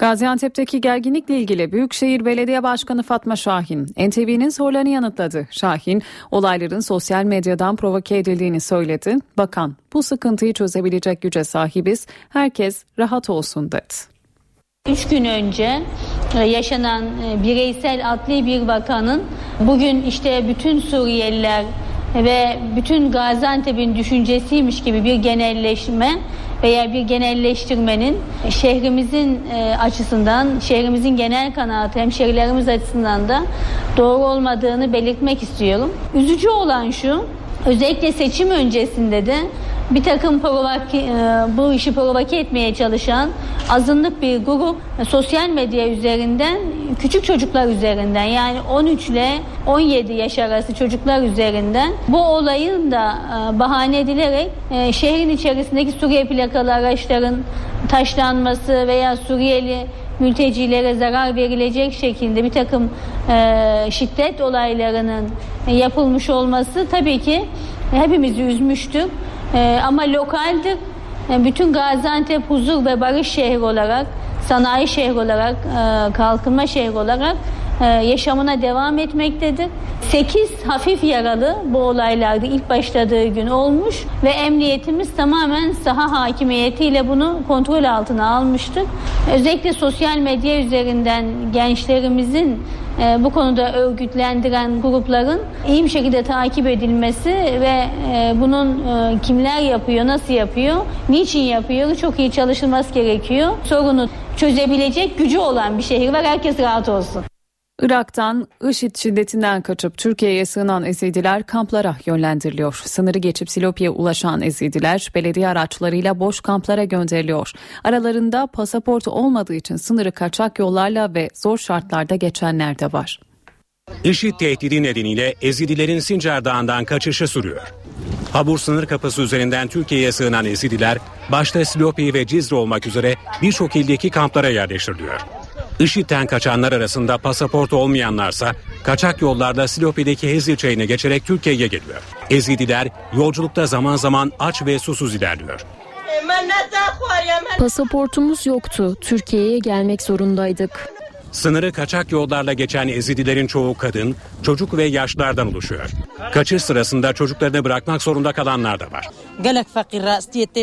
Gaziantep'teki gerginlikle ilgili Büyükşehir Belediye Başkanı Fatma Şahin, NTV'nin sorularını yanıtladı. Şahin, olayların sosyal medyadan provoke edildiğini söyledi. Bakan, bu sıkıntıyı çözebilecek güce sahibiz, herkes rahat olsun dedi. Üç gün önce yaşanan bireysel adli bir vakanın bugün işte bütün Suriyeliler ve bütün Gaziantep'in düşüncesiymiş gibi bir genelleşme veya bir genelleştirmenin şehrimizin açısından, şehrimizin genel kanaatı hemşehrilerimiz açısından da doğru olmadığını belirtmek istiyorum. Üzücü olan şu, özellikle seçim öncesinde de bir takım provoke, bu işi provoke etmeye çalışan azınlık bir grup sosyal medya üzerinden küçük çocuklar üzerinden yani 13 ile 17 yaş arası çocuklar üzerinden bu olayın da bahane edilerek şehrin içerisindeki Suriye plakalı araçların taşlanması veya Suriyeli mültecilere zarar verilecek şekilde bir takım şiddet olaylarının yapılmış olması tabii ki hepimizi üzmüştür. Ee, ama lokaldir e, bütün Gaziantep huzur ve barış şehri olarak, sanayi şehri olarak, e, kalkınma şehri olarak e, yaşamına devam etmektedir. 8 hafif yaralı bu olaylarda ilk başladığı gün olmuş ve emniyetimiz tamamen saha hakimiyetiyle bunu kontrol altına almıştır. Özellikle sosyal medya üzerinden gençlerimizin e, bu konuda örgütlendiren grupların iyi bir şekilde takip edilmesi ve e, bunun e, kimler yapıyor, nasıl yapıyor, niçin yapıyor çok iyi çalışılması gerekiyor. Sorunu çözebilecek gücü olan bir şehir var. Herkes rahat olsun. Irak'tan IŞİD şiddetinden kaçıp Türkiye'ye sığınan Ezidiler kamplara yönlendiriliyor. Sınırı geçip Silopi'ye ulaşan Ezidiler belediye araçlarıyla boş kamplara gönderiliyor. Aralarında pasaportu olmadığı için sınırı kaçak yollarla ve zor şartlarda geçenler de var. IŞİD tehdidi nedeniyle Ezidilerin Sincar Dağı'ndan kaçışı sürüyor. Habur sınır kapısı üzerinden Türkiye'ye sığınan Ezidiler başta Silopi ve Cizre olmak üzere birçok ildeki kamplara yerleştiriliyor. IŞİD'den kaçanlar arasında pasaport olmayanlarsa kaçak yollarda Silopi'deki Hezir çayını geçerek Türkiye'ye geliyor. Ezidiler yolculukta zaman zaman aç ve susuz ilerliyor. Pasaportumuz yoktu. Türkiye'ye gelmek zorundaydık. Sınırı kaçak yollarla geçen Ezidilerin çoğu kadın, çocuk ve yaşlılardan oluşuyor. Kaçış sırasında çocuklarını bırakmak zorunda kalanlar da var.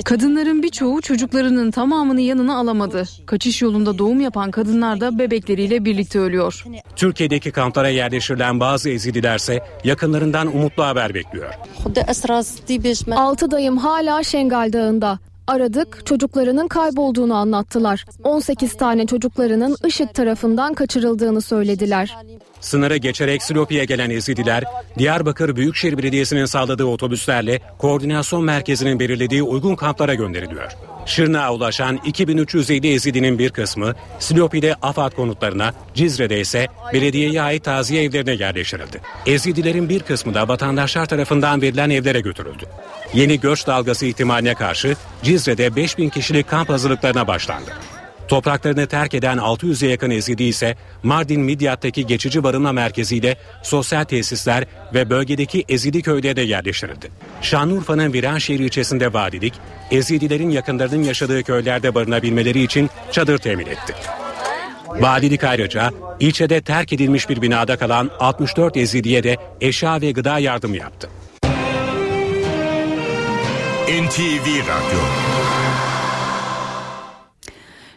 Kadınların birçoğu çocuklarının tamamını yanına alamadı. Kaçış yolunda doğum yapan kadınlar da bebekleriyle birlikte ölüyor. Türkiye'deki kamplara yerleştirilen bazı Ezidilerse yakınlarından umutlu haber bekliyor. Altı dayım hala Şengal Dağı'nda. Aradık, çocuklarının kaybolduğunu anlattılar. 18 tane çocuklarının IŞİD tarafından kaçırıldığını söylediler. Sınırı geçerek Silopi'ye gelen Ezidiler, Diyarbakır Büyükşehir Belediyesi'nin sağladığı otobüslerle koordinasyon merkezinin belirlediği uygun kamplara gönderiliyor. Şırnak'a ulaşan 2350 Ezidinin bir kısmı Silopi'de AFAD konutlarına, Cizre'de ise belediyeye ait taziye evlerine yerleştirildi. Ezidilerin bir kısmı da vatandaşlar tarafından verilen evlere götürüldü. Yeni göç dalgası ihtimaline karşı Cizre'de 5000 kişilik kamp hazırlıklarına başlandı. Topraklarını terk eden 600'e yakın Ezidi ise Mardin Midyat'taki geçici barınma merkeziyle sosyal tesisler ve bölgedeki Ezidi köyde yerleştirildi. Şanlıurfa'nın Viranşehir ilçesinde valilik, Ezidilerin yakınlarının yaşadığı köylerde barınabilmeleri için çadır temin etti. Valilik ayrıca ilçede terk edilmiş bir binada kalan 64 Ezidi'ye de eşya ve gıda yardımı yaptı. NTV Radyo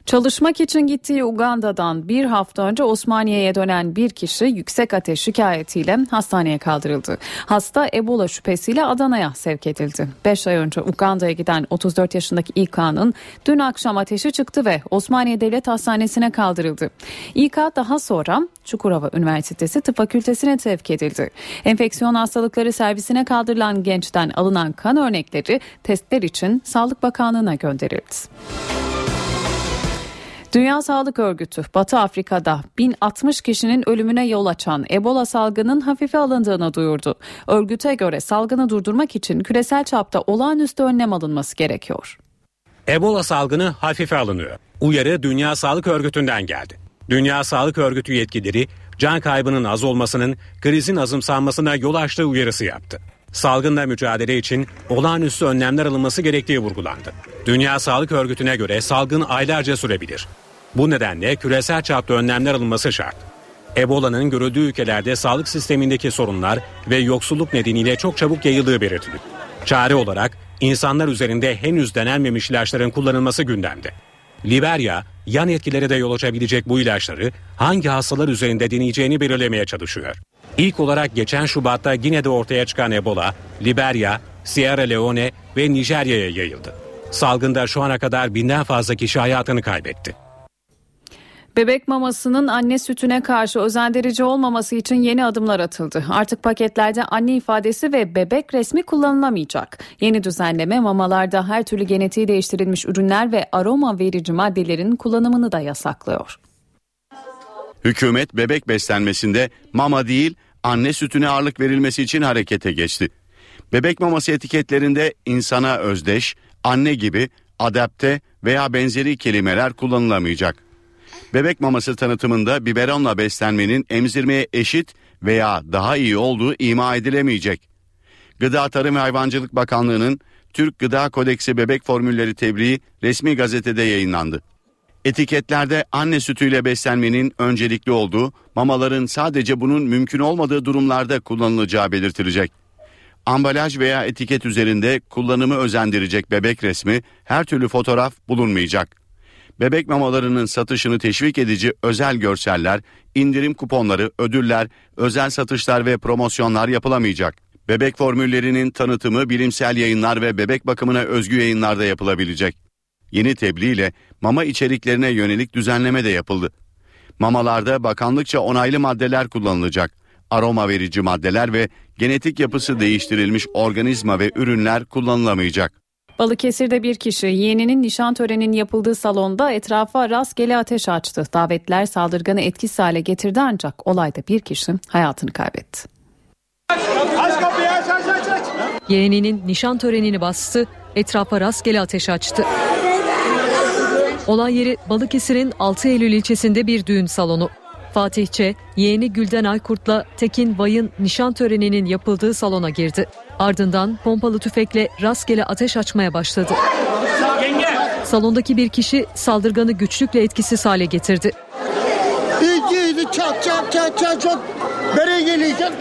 Çalışmak için gittiği Uganda'dan bir hafta önce Osmaniye'ye dönen bir kişi yüksek ateş şikayetiyle hastaneye kaldırıldı. Hasta Ebola şüphesiyle Adana'ya sevk edildi. 5 ay önce Uganda'ya giden 34 yaşındaki İK'nın dün akşam ateşi çıktı ve Osmaniye Devlet Hastanesi'ne kaldırıldı. İK daha sonra Çukurova Üniversitesi Tıp Fakültesine sevk edildi. Enfeksiyon hastalıkları servisine kaldırılan gençten alınan kan örnekleri testler için Sağlık Bakanlığı'na gönderildi. Dünya Sağlık Örgütü Batı Afrika'da 1060 kişinin ölümüne yol açan Ebola salgının hafife alındığını duyurdu. Örgüte göre salgını durdurmak için küresel çapta olağanüstü önlem alınması gerekiyor. Ebola salgını hafife alınıyor. Uyarı Dünya Sağlık Örgütü'nden geldi. Dünya Sağlık Örgütü yetkilileri can kaybının az olmasının krizin azımsanmasına yol açtığı uyarısı yaptı. Salgınla mücadele için olağanüstü önlemler alınması gerektiği vurgulandı. Dünya Sağlık Örgütü'ne göre salgın aylarca sürebilir. Bu nedenle küresel çapta önlemler alınması şart. Ebola'nın görüldüğü ülkelerde sağlık sistemindeki sorunlar ve yoksulluk nedeniyle çok çabuk yayıldığı belirtiliyor. Çare olarak insanlar üzerinde henüz denenmemiş ilaçların kullanılması gündemde. Liberya, yan etkilere de yol açabilecek bu ilaçları hangi hastalar üzerinde deneyeceğini belirlemeye çalışıyor. İlk olarak geçen Şubat'ta Gine'de ortaya çıkan Ebola, Liberya, Sierra Leone ve Nijerya'ya yayıldı. Salgında şu ana kadar binden fazla kişi hayatını kaybetti. Bebek mamasının anne sütüne karşı özendirici olmaması için yeni adımlar atıldı. Artık paketlerde anne ifadesi ve bebek resmi kullanılamayacak. Yeni düzenleme mamalarda her türlü genetiği değiştirilmiş ürünler ve aroma verici maddelerin kullanımını da yasaklıyor. Hükümet bebek beslenmesinde mama değil anne sütüne ağırlık verilmesi için harekete geçti. Bebek maması etiketlerinde insana özdeş, anne gibi, adapte veya benzeri kelimeler kullanılamayacak. Bebek maması tanıtımında biberonla beslenmenin emzirmeye eşit veya daha iyi olduğu ima edilemeyecek. Gıda Tarım ve Hayvancılık Bakanlığı'nın Türk Gıda Kodeksi Bebek Formülleri tebriği resmi gazetede yayınlandı. Etiketlerde anne sütüyle beslenmenin öncelikli olduğu, mamaların sadece bunun mümkün olmadığı durumlarda kullanılacağı belirtilecek. Ambalaj veya etiket üzerinde kullanımı özendirecek bebek resmi, her türlü fotoğraf bulunmayacak. Bebek mamalarının satışını teşvik edici özel görseller, indirim kuponları, ödüller, özel satışlar ve promosyonlar yapılamayacak. Bebek formüllerinin tanıtımı bilimsel yayınlar ve bebek bakımına özgü yayınlarda yapılabilecek. Yeni tebliğ ile mama içeriklerine yönelik düzenleme de yapıldı. Mamalarda bakanlıkça onaylı maddeler kullanılacak. Aroma verici maddeler ve genetik yapısı değiştirilmiş organizma ve ürünler kullanılamayacak. Balıkesir'de bir kişi yeğeninin nişan töreninin yapıldığı salonda etrafa rastgele ateş açtı. Davetler saldırganı etkisiz hale getirdi ancak olayda bir kişi hayatını kaybetti. Aç kapıyı aç aç aç aç. Yeğeninin nişan törenini bastı, etrafa rastgele ateş açtı. Olay yeri Balıkesir'in 6 Eylül ilçesinde bir düğün salonu. Fatihçe, yeğeni Gülden Aykurt'la Tekin Vay'ın nişan töreninin yapıldığı salona girdi. Ardından pompalı tüfekle rastgele ateş açmaya başladı. Salondaki bir kişi saldırganı güçlükle etkisiz hale getirdi. İyi çat çat çat çat çat. Nereye geleceğim?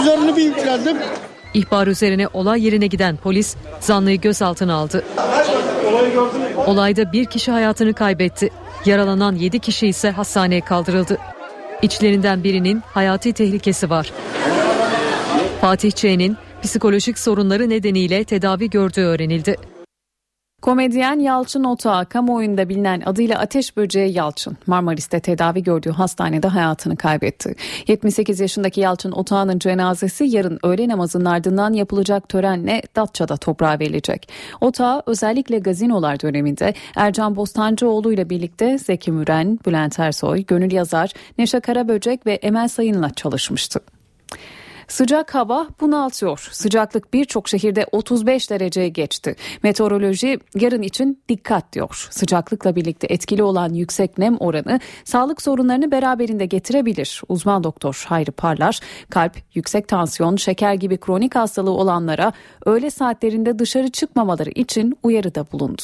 Üzerine bir yüklendim. İhbar üzerine olay yerine giden polis zanlıyı gözaltına aldı. Olayda bir kişi hayatını kaybetti. Yaralanan 7 kişi ise hastaneye kaldırıldı. İçlerinden birinin hayati tehlikesi var. Fatih Ç'nin psikolojik sorunları nedeniyle tedavi gördüğü öğrenildi. Komedyen Yalçın Otağı kamuoyunda bilinen adıyla Ateş Böceği Yalçın Marmaris'te tedavi gördüğü hastanede hayatını kaybetti. 78 yaşındaki Yalçın Otağı'nın cenazesi yarın öğle namazının ardından yapılacak törenle Datça'da toprağa verilecek. Otağı özellikle gazinolar döneminde Ercan Bostancıoğlu ile birlikte Zeki Müren, Bülent Ersoy, Gönül Yazar, Neşe Karaböcek ve Emel Sayın'la çalışmıştı. Sıcak hava bunaltıyor. Sıcaklık birçok şehirde 35 dereceye geçti. Meteoroloji yarın için dikkat diyor. Sıcaklıkla birlikte etkili olan yüksek nem oranı sağlık sorunlarını beraberinde getirebilir. Uzman doktor Hayri Parlar, kalp, yüksek tansiyon, şeker gibi kronik hastalığı olanlara öğle saatlerinde dışarı çıkmamaları için uyarıda bulundu.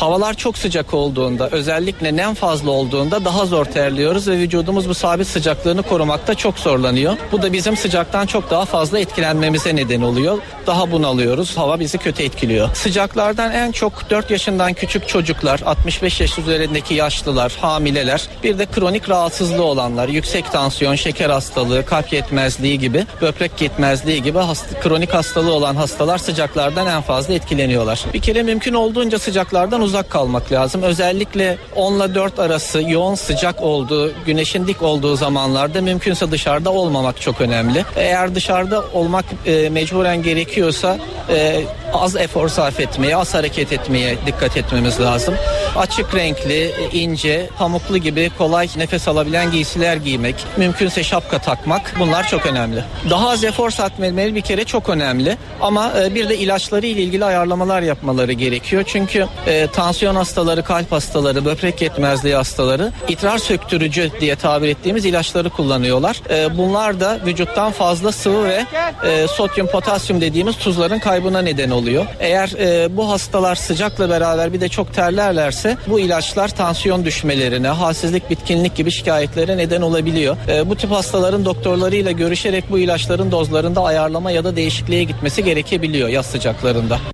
Havalar çok sıcak olduğunda özellikle nem fazla olduğunda daha zor terliyoruz ve vücudumuz bu sabit sıcaklığını korumakta çok zorlanıyor. Bu da bizim sıcaktan çok daha fazla etkilenmemize neden oluyor. Daha bunalıyoruz. Hava bizi kötü etkiliyor. Sıcaklardan en çok 4 yaşından küçük çocuklar, 65 yaş üzerindeki yaşlılar, hamileler, bir de kronik rahatsızlığı olanlar, yüksek tansiyon, şeker hastalığı, kalp yetmezliği gibi, böbrek yetmezliği gibi hasta, kronik hastalığı olan hastalar sıcaklardan en fazla etkileniyorlar. Bir kere mümkün olduğunca sıcaklardan uzak kalmak lazım. Özellikle 10 ile 4 arası yoğun sıcak olduğu, güneşin dik olduğu zamanlarda mümkünse dışarıda olmamak çok önemli. Eğer dışarıda olmak e, mecburen gerekiyorsa e, az efor sarf etmeye, az hareket etmeye dikkat etmemiz lazım. Açık renkli, ince, pamuklu gibi kolay nefes alabilen giysiler giymek, mümkünse şapka takmak bunlar çok önemli. Daha az efor sarf etmeleri bir kere çok önemli ama e, bir de ilaçları ile ilgili ayarlamalar yapmaları gerekiyor. Çünkü e, tansiyon hastaları, kalp hastaları, böbrek yetmezliği hastaları idrar söktürücü diye tabir ettiğimiz ilaçları kullanıyorlar. E, bunlar da vücuttan fazla sıvı ve e, sodyum, potasyum dediğimiz tuzların kaybına neden oluyor. Eğer e, bu hastalar sıcakla beraber bir de çok terlerlerse bu ilaçlar tansiyon düşmelerine, halsizlik, bitkinlik gibi şikayetlere neden olabiliyor. E, bu tip hastaların doktorlarıyla görüşerek bu ilaçların dozlarında ayarlama ya da değişikliğe gitmesi gerekebiliyor yaz sıcaklarında.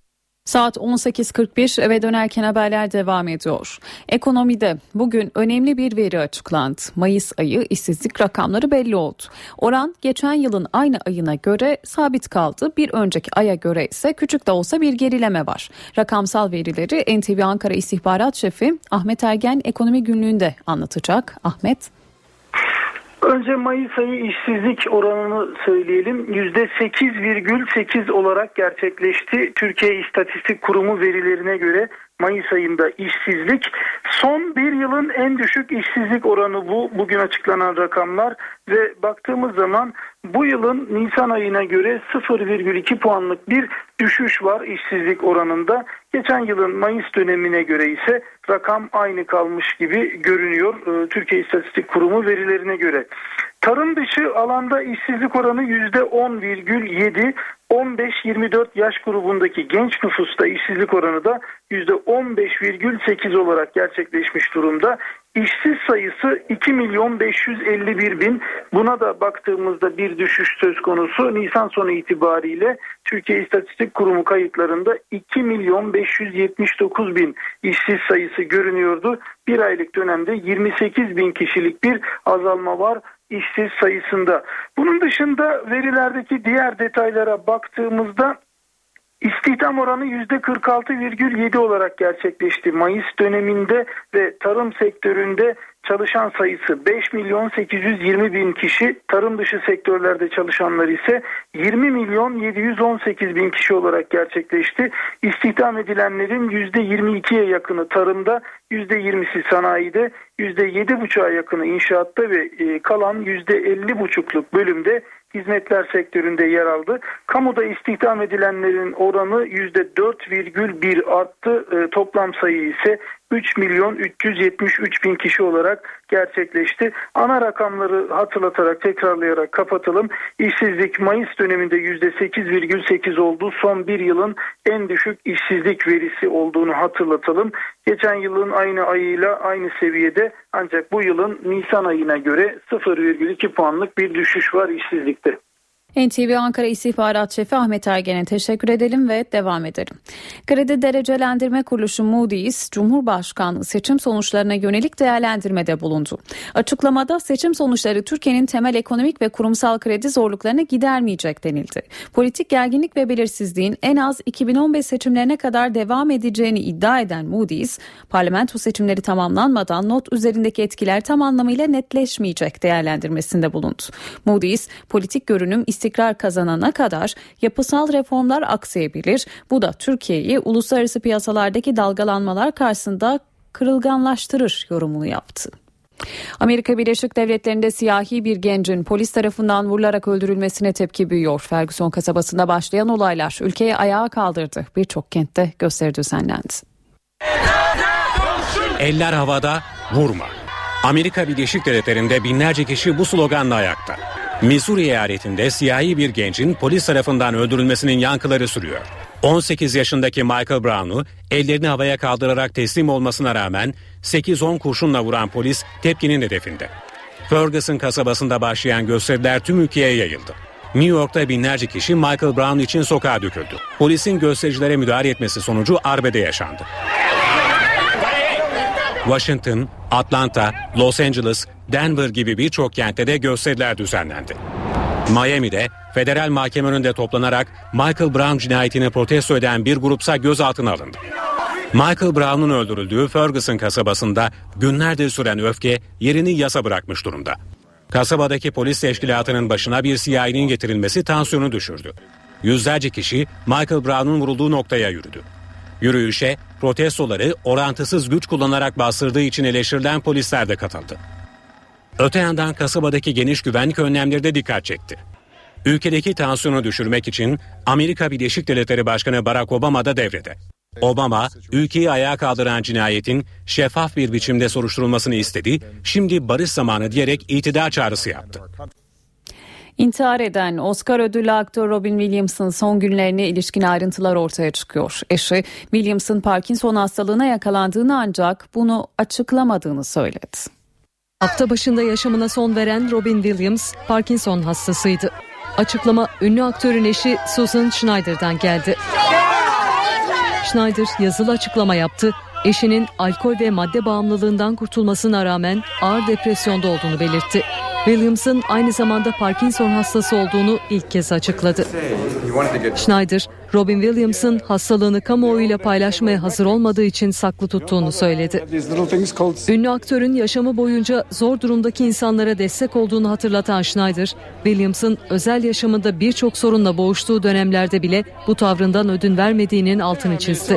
Saat 18.41 eve dönerken haberler devam ediyor. Ekonomide bugün önemli bir veri açıklandı. Mayıs ayı işsizlik rakamları belli oldu. Oran geçen yılın aynı ayına göre sabit kaldı. Bir önceki aya göre ise küçük de olsa bir gerileme var. Rakamsal verileri NTV Ankara İstihbarat Şefi Ahmet Ergen Ekonomi Günlüğü'nde anlatacak. Ahmet. Önce Mayıs ayı işsizlik oranını söyleyelim. %8,8 olarak gerçekleşti. Türkiye İstatistik Kurumu verilerine göre Mayıs ayında işsizlik. Son bir yılın en düşük işsizlik oranı bu. Bugün açıklanan rakamlar ve baktığımız zaman bu yılın Nisan ayına göre 0,2 puanlık bir düşüş var işsizlik oranında. Geçen yılın Mayıs dönemine göre ise rakam aynı kalmış gibi görünüyor Türkiye İstatistik Kurumu verilerine göre. Tarım dışı alanda işsizlik oranı %10,7. 15-24 yaş grubundaki genç nüfusta işsizlik oranı da %15,8 olarak gerçekleşmiş durumda. İşsiz sayısı 2 milyon 551 bin. Buna da baktığımızda bir düşüş söz konusu. Nisan sonu itibariyle Türkiye İstatistik Kurumu kayıtlarında 2 milyon 579 bin işsiz sayısı görünüyordu. Bir aylık dönemde 28 bin kişilik bir azalma var işsiz sayısında. Bunun dışında verilerdeki diğer detaylara baktığımızda İstihdam oranı %46,7 olarak gerçekleşti. Mayıs döneminde ve tarım sektöründe çalışan sayısı 5 milyon 820 bin kişi, tarım dışı sektörlerde çalışanlar ise 20 milyon 718 bin kişi olarak gerçekleşti. İstihdam edilenlerin %22'ye yakını tarımda, %20'si sanayide, %7,5'a yakını inşaatta ve e, kalan %50,5'luk bölümde hizmetler sektöründe yer aldı. Kamuda istihdam edilenlerin oranı %4,1 arttı. E, toplam sayı ise 3 milyon 373 bin kişi olarak gerçekleşti. Ana rakamları hatırlatarak tekrarlayarak kapatalım. İşsizlik Mayıs döneminde %8,8 oldu. Son bir yılın en düşük işsizlik verisi olduğunu hatırlatalım. Geçen yılın aynı ayıyla aynı seviyede ancak bu yılın Nisan ayına göre 0,2 puanlık bir düşüş var işsizlikte. NTV Ankara İstihbarat Şefi Ahmet Ergen'e teşekkür edelim ve devam edelim. Kredi Derecelendirme Kuruluşu Moody's, Cumhurbaşkanlığı seçim sonuçlarına yönelik değerlendirmede bulundu. Açıklamada seçim sonuçları Türkiye'nin temel ekonomik ve kurumsal kredi zorluklarını gidermeyecek denildi. Politik gerginlik ve belirsizliğin en az 2015 seçimlerine kadar devam edeceğini iddia eden Moody's, parlamento seçimleri tamamlanmadan not üzerindeki etkiler tam anlamıyla netleşmeyecek değerlendirmesinde bulundu. Moody's, politik görünüm istikrar kazanana kadar yapısal reformlar aksayabilir. Bu da Türkiye'yi uluslararası piyasalardaki dalgalanmalar karşısında kırılganlaştırır yorumunu yaptı. Amerika Birleşik Devletleri'nde siyahi bir gencin polis tarafından vurularak öldürülmesine tepki büyüyor. Ferguson kasabasında başlayan olaylar ülkeyi ayağa kaldırdı. Birçok kentte gösteri düzenlendi. Eller havada, vurma. Amerika Birleşik Devletleri'nde binlerce kişi bu sloganla ayakta. Missouri eyaletinde siyahi bir gencin polis tarafından öldürülmesinin yankıları sürüyor. 18 yaşındaki Michael Brown'u ellerini havaya kaldırarak teslim olmasına rağmen 8-10 kurşunla vuran polis tepkinin hedefinde. Ferguson kasabasında başlayan gösteriler tüm ülkeye yayıldı. New York'ta binlerce kişi Michael Brown için sokağa döküldü. Polisin göstericilere müdahale etmesi sonucu arbede yaşandı. Washington, Atlanta, Los Angeles, Denver gibi birçok kentte de gösteriler düzenlendi. Miami'de federal mahkeme önünde toplanarak Michael Brown cinayetini protesto eden bir grupsa gözaltına alındı. Michael Brown'un öldürüldüğü Ferguson kasabasında günlerdir süren öfke yerini yasa bırakmış durumda. Kasabadaki polis teşkilatının başına bir siyahinin getirilmesi tansiyonu düşürdü. Yüzlerce kişi Michael Brown'un vurulduğu noktaya yürüdü. Yürüyüşe protestoları orantısız güç kullanarak bastırdığı için eleştirilen polisler de katıldı. Öte yandan kasabadaki geniş güvenlik önlemleri de dikkat çekti. Ülkedeki tansiyonu düşürmek için Amerika Birleşik Devletleri Başkanı Barack Obama da devrede. Obama, ülkeyi ayağa kaldıran cinayetin şeffaf bir biçimde soruşturulmasını istedi, şimdi barış zamanı diyerek itidal çağrısı yaptı. İntihar eden Oscar ödüllü aktör Robin Williams'ın son günlerine ilişkin ayrıntılar ortaya çıkıyor. Eşi Williams'ın Parkinson hastalığına yakalandığını ancak bunu açıklamadığını söyledi. Hafta başında yaşamına son veren Robin Williams Parkinson hastasıydı. Açıklama ünlü aktörün eşi Susan Schneider'dan geldi. Schneider yazılı açıklama yaptı. Eşinin alkol ve madde bağımlılığından kurtulmasına rağmen ağır depresyonda olduğunu belirtti. Williams'ın aynı zamanda Parkinson hastası olduğunu ilk kez açıkladı. Schneider, Robin Williams'ın hastalığını kamuoyuyla paylaşmaya hazır olmadığı için saklı tuttuğunu söyledi. Ünlü aktörün yaşamı boyunca zor durumdaki insanlara destek olduğunu hatırlatan Schneider, Williams'ın özel yaşamında birçok sorunla boğuştuğu dönemlerde bile bu tavrından ödün vermediğinin altını çizdi.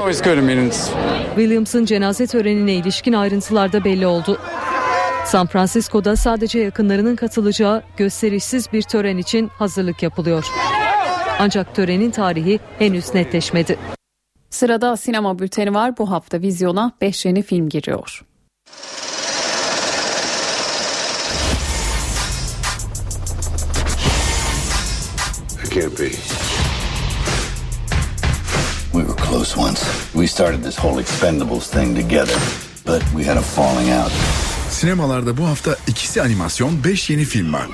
Williams'ın cenaze törenine ilişkin ayrıntılar da belli oldu. San Francisco'da sadece yakınlarının katılacağı gösterişsiz bir tören için hazırlık yapılıyor. Ancak törenin tarihi henüz netleşmedi. Sırada sinema bülteni var. Bu hafta vizyona 5 yeni film giriyor. can't be. We were close once. We started this whole expendables thing together, but we had a falling out. Sinemalarda bu hafta ikisi animasyon 5 yeni film var.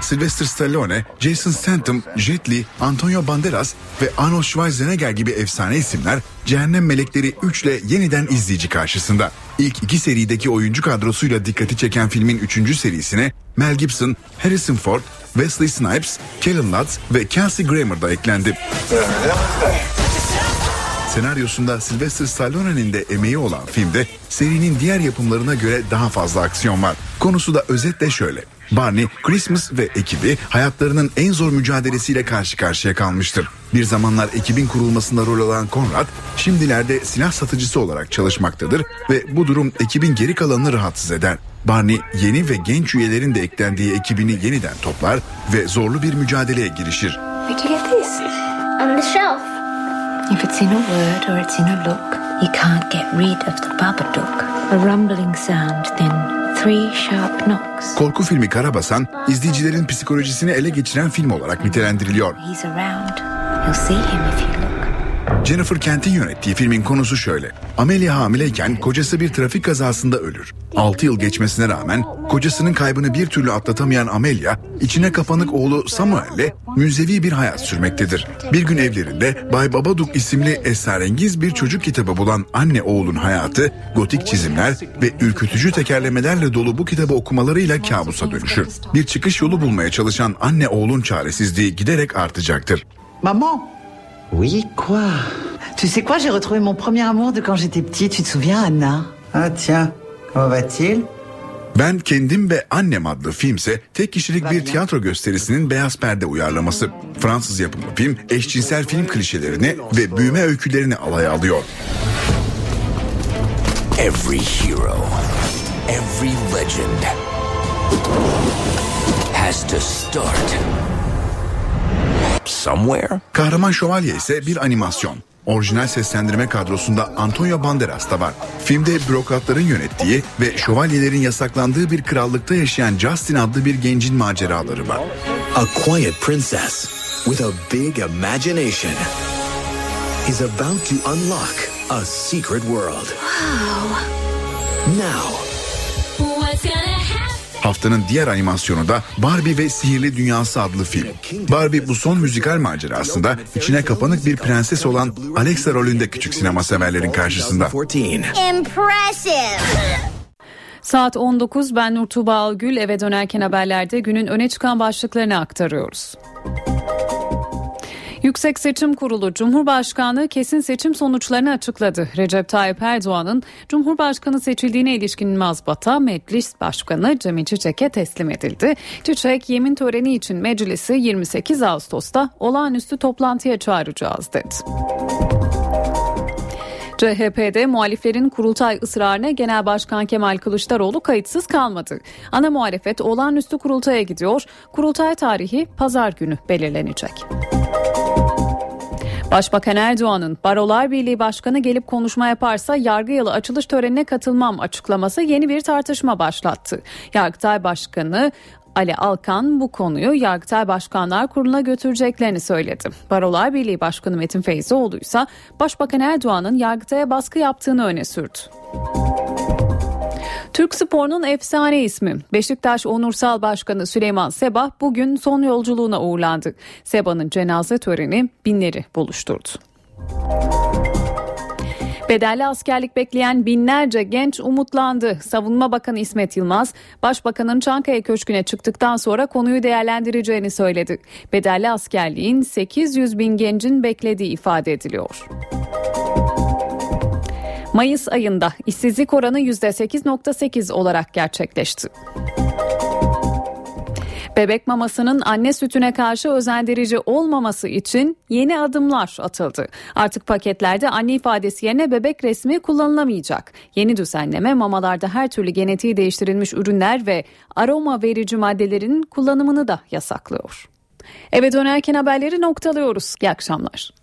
Sylvester Stallone, Jason Statham, Jet Li, Antonio Banderas ve Arnold Schwarzenegger gibi efsane isimler Cehennem Melekleri 3 ile yeniden izleyici karşısında. İlk iki serideki oyuncu kadrosuyla dikkati çeken filmin 3. serisine Mel Gibson, Harrison Ford, Wesley Snipes, Kellen Lutz ve Kelsey Grammer da eklendi. Senaryosunda Sylvester Stallone'nin de emeği olan filmde serinin diğer yapımlarına göre daha fazla aksiyon var. Konusu da özetle şöyle. Barney, Christmas ve ekibi hayatlarının en zor mücadelesiyle karşı karşıya kalmıştır. Bir zamanlar ekibin kurulmasında rol alan Conrad, şimdilerde silah satıcısı olarak çalışmaktadır ve bu durum ekibin geri kalanını rahatsız eder. Barney yeni ve genç üyelerin de eklendiği ekibini yeniden toplar ve zorlu bir mücadeleye girişir. Where'd you get this? On the shelf. If it's in a word or it's in a look, you can't get rid of the Babadook. A rumbling sound, then three sharp knocks. Korku filmi Karabasan, izleyicilerin psikolojisini ele geçiren film olarak nitelendiriliyor. Jennifer Kent'in yönettiği filmin konusu şöyle. Amelia hamileyken kocası bir trafik kazasında ölür. 6 yıl geçmesine rağmen kocasının kaybını bir türlü atlatamayan Amelia, içine kapanık oğlu Samuel'le münzevi bir hayat sürmektedir. Bir gün evlerinde Bay Babadook isimli esrarengiz bir çocuk kitabı bulan anne oğlun hayatı, gotik çizimler ve ürkütücü tekerlemelerle dolu bu kitabı okumalarıyla kabusa dönüşür. Bir çıkış yolu bulmaya çalışan anne oğlun çaresizliği giderek artacaktır. Maman Oui, quoi? Tu sais quoi, j'ai retrouvé mon premier amour de quand j'étais petit, tu te souviens, Anna? Ah tiens, comment va-t-il? Ben Kendim ve Annem adlı filmse tek kişilik bir tiyatro gösterisinin beyaz perde uyarlaması. Fransız yapımı film eşcinsel film klişelerini ve büyüme öykülerini alaya alıyor. Every hero, every legend has to start somewhere. Kahraman Şövalye ise bir animasyon. Orijinal seslendirme kadrosunda Antonio Banderas da var. Filmde bürokratların yönettiği ve şövalyelerin yasaklandığı bir krallıkta yaşayan Justin adlı bir gencin maceraları var. A quiet princess with a big imagination is about to unlock a secret world. Now, Haftanın diğer animasyonu da Barbie ve Sihirli Dünyası adlı film. Barbie bu son müzikal macerasında içine kapanık bir prenses olan Alexa rolünde küçük sinema severlerin karşısında. Impressive. Saat 19 ben Nur Tuğba Algül eve dönerken haberlerde günün öne çıkan başlıklarını aktarıyoruz. Yüksek Seçim Kurulu Cumhurbaşkanı kesin seçim sonuçlarını açıkladı. Recep Tayyip Erdoğan'ın Cumhurbaşkanı seçildiğine ilişkin mazbata Meclis Başkanı Cemil Çiçek'e teslim edildi. Çiçek yemin töreni için meclisi 28 Ağustos'ta olağanüstü toplantıya çağıracağız dedi. CHP'de muhaliflerin kurultay ısrarına Genel Başkan Kemal Kılıçdaroğlu kayıtsız kalmadı. Ana muhalefet olağanüstü kurultaya gidiyor. Kurultay tarihi pazar günü belirlenecek. Başbakan Erdoğan'ın Barolar Birliği Başkanı gelip konuşma yaparsa yargı yılı açılış törenine katılmam açıklaması yeni bir tartışma başlattı. Yargıtay Başkanı Ali Alkan bu konuyu Yargıtay Başkanlar Kurulu'na götüreceklerini söyledi. Barolar Birliği Başkanı Metin Feyzioğlu ise Başbakan Erdoğan'ın Yargıtay'a baskı yaptığını öne sürdü. Türk sporunun efsane ismi Beşiktaş Onursal Başkanı Süleyman Seba bugün son yolculuğuna uğurlandı. Seba'nın cenaze töreni binleri buluşturdu. Bedelli askerlik bekleyen binlerce genç umutlandı. Savunma Bakanı İsmet Yılmaz, Başbakanın Çankaya Köşkü'ne çıktıktan sonra konuyu değerlendireceğini söyledi. Bedelli askerliğin 800 bin gencin beklediği ifade ediliyor. Mayıs ayında işsizlik oranı %8.8 olarak gerçekleşti. Bebek mamasının anne sütüne karşı özendirici olmaması için yeni adımlar atıldı. Artık paketlerde anne ifadesi yerine bebek resmi kullanılamayacak. Yeni düzenleme mamalarda her türlü genetiği değiştirilmiş ürünler ve aroma verici maddelerin kullanımını da yasaklıyor. Eve dönerken haberleri noktalıyoruz. İyi akşamlar.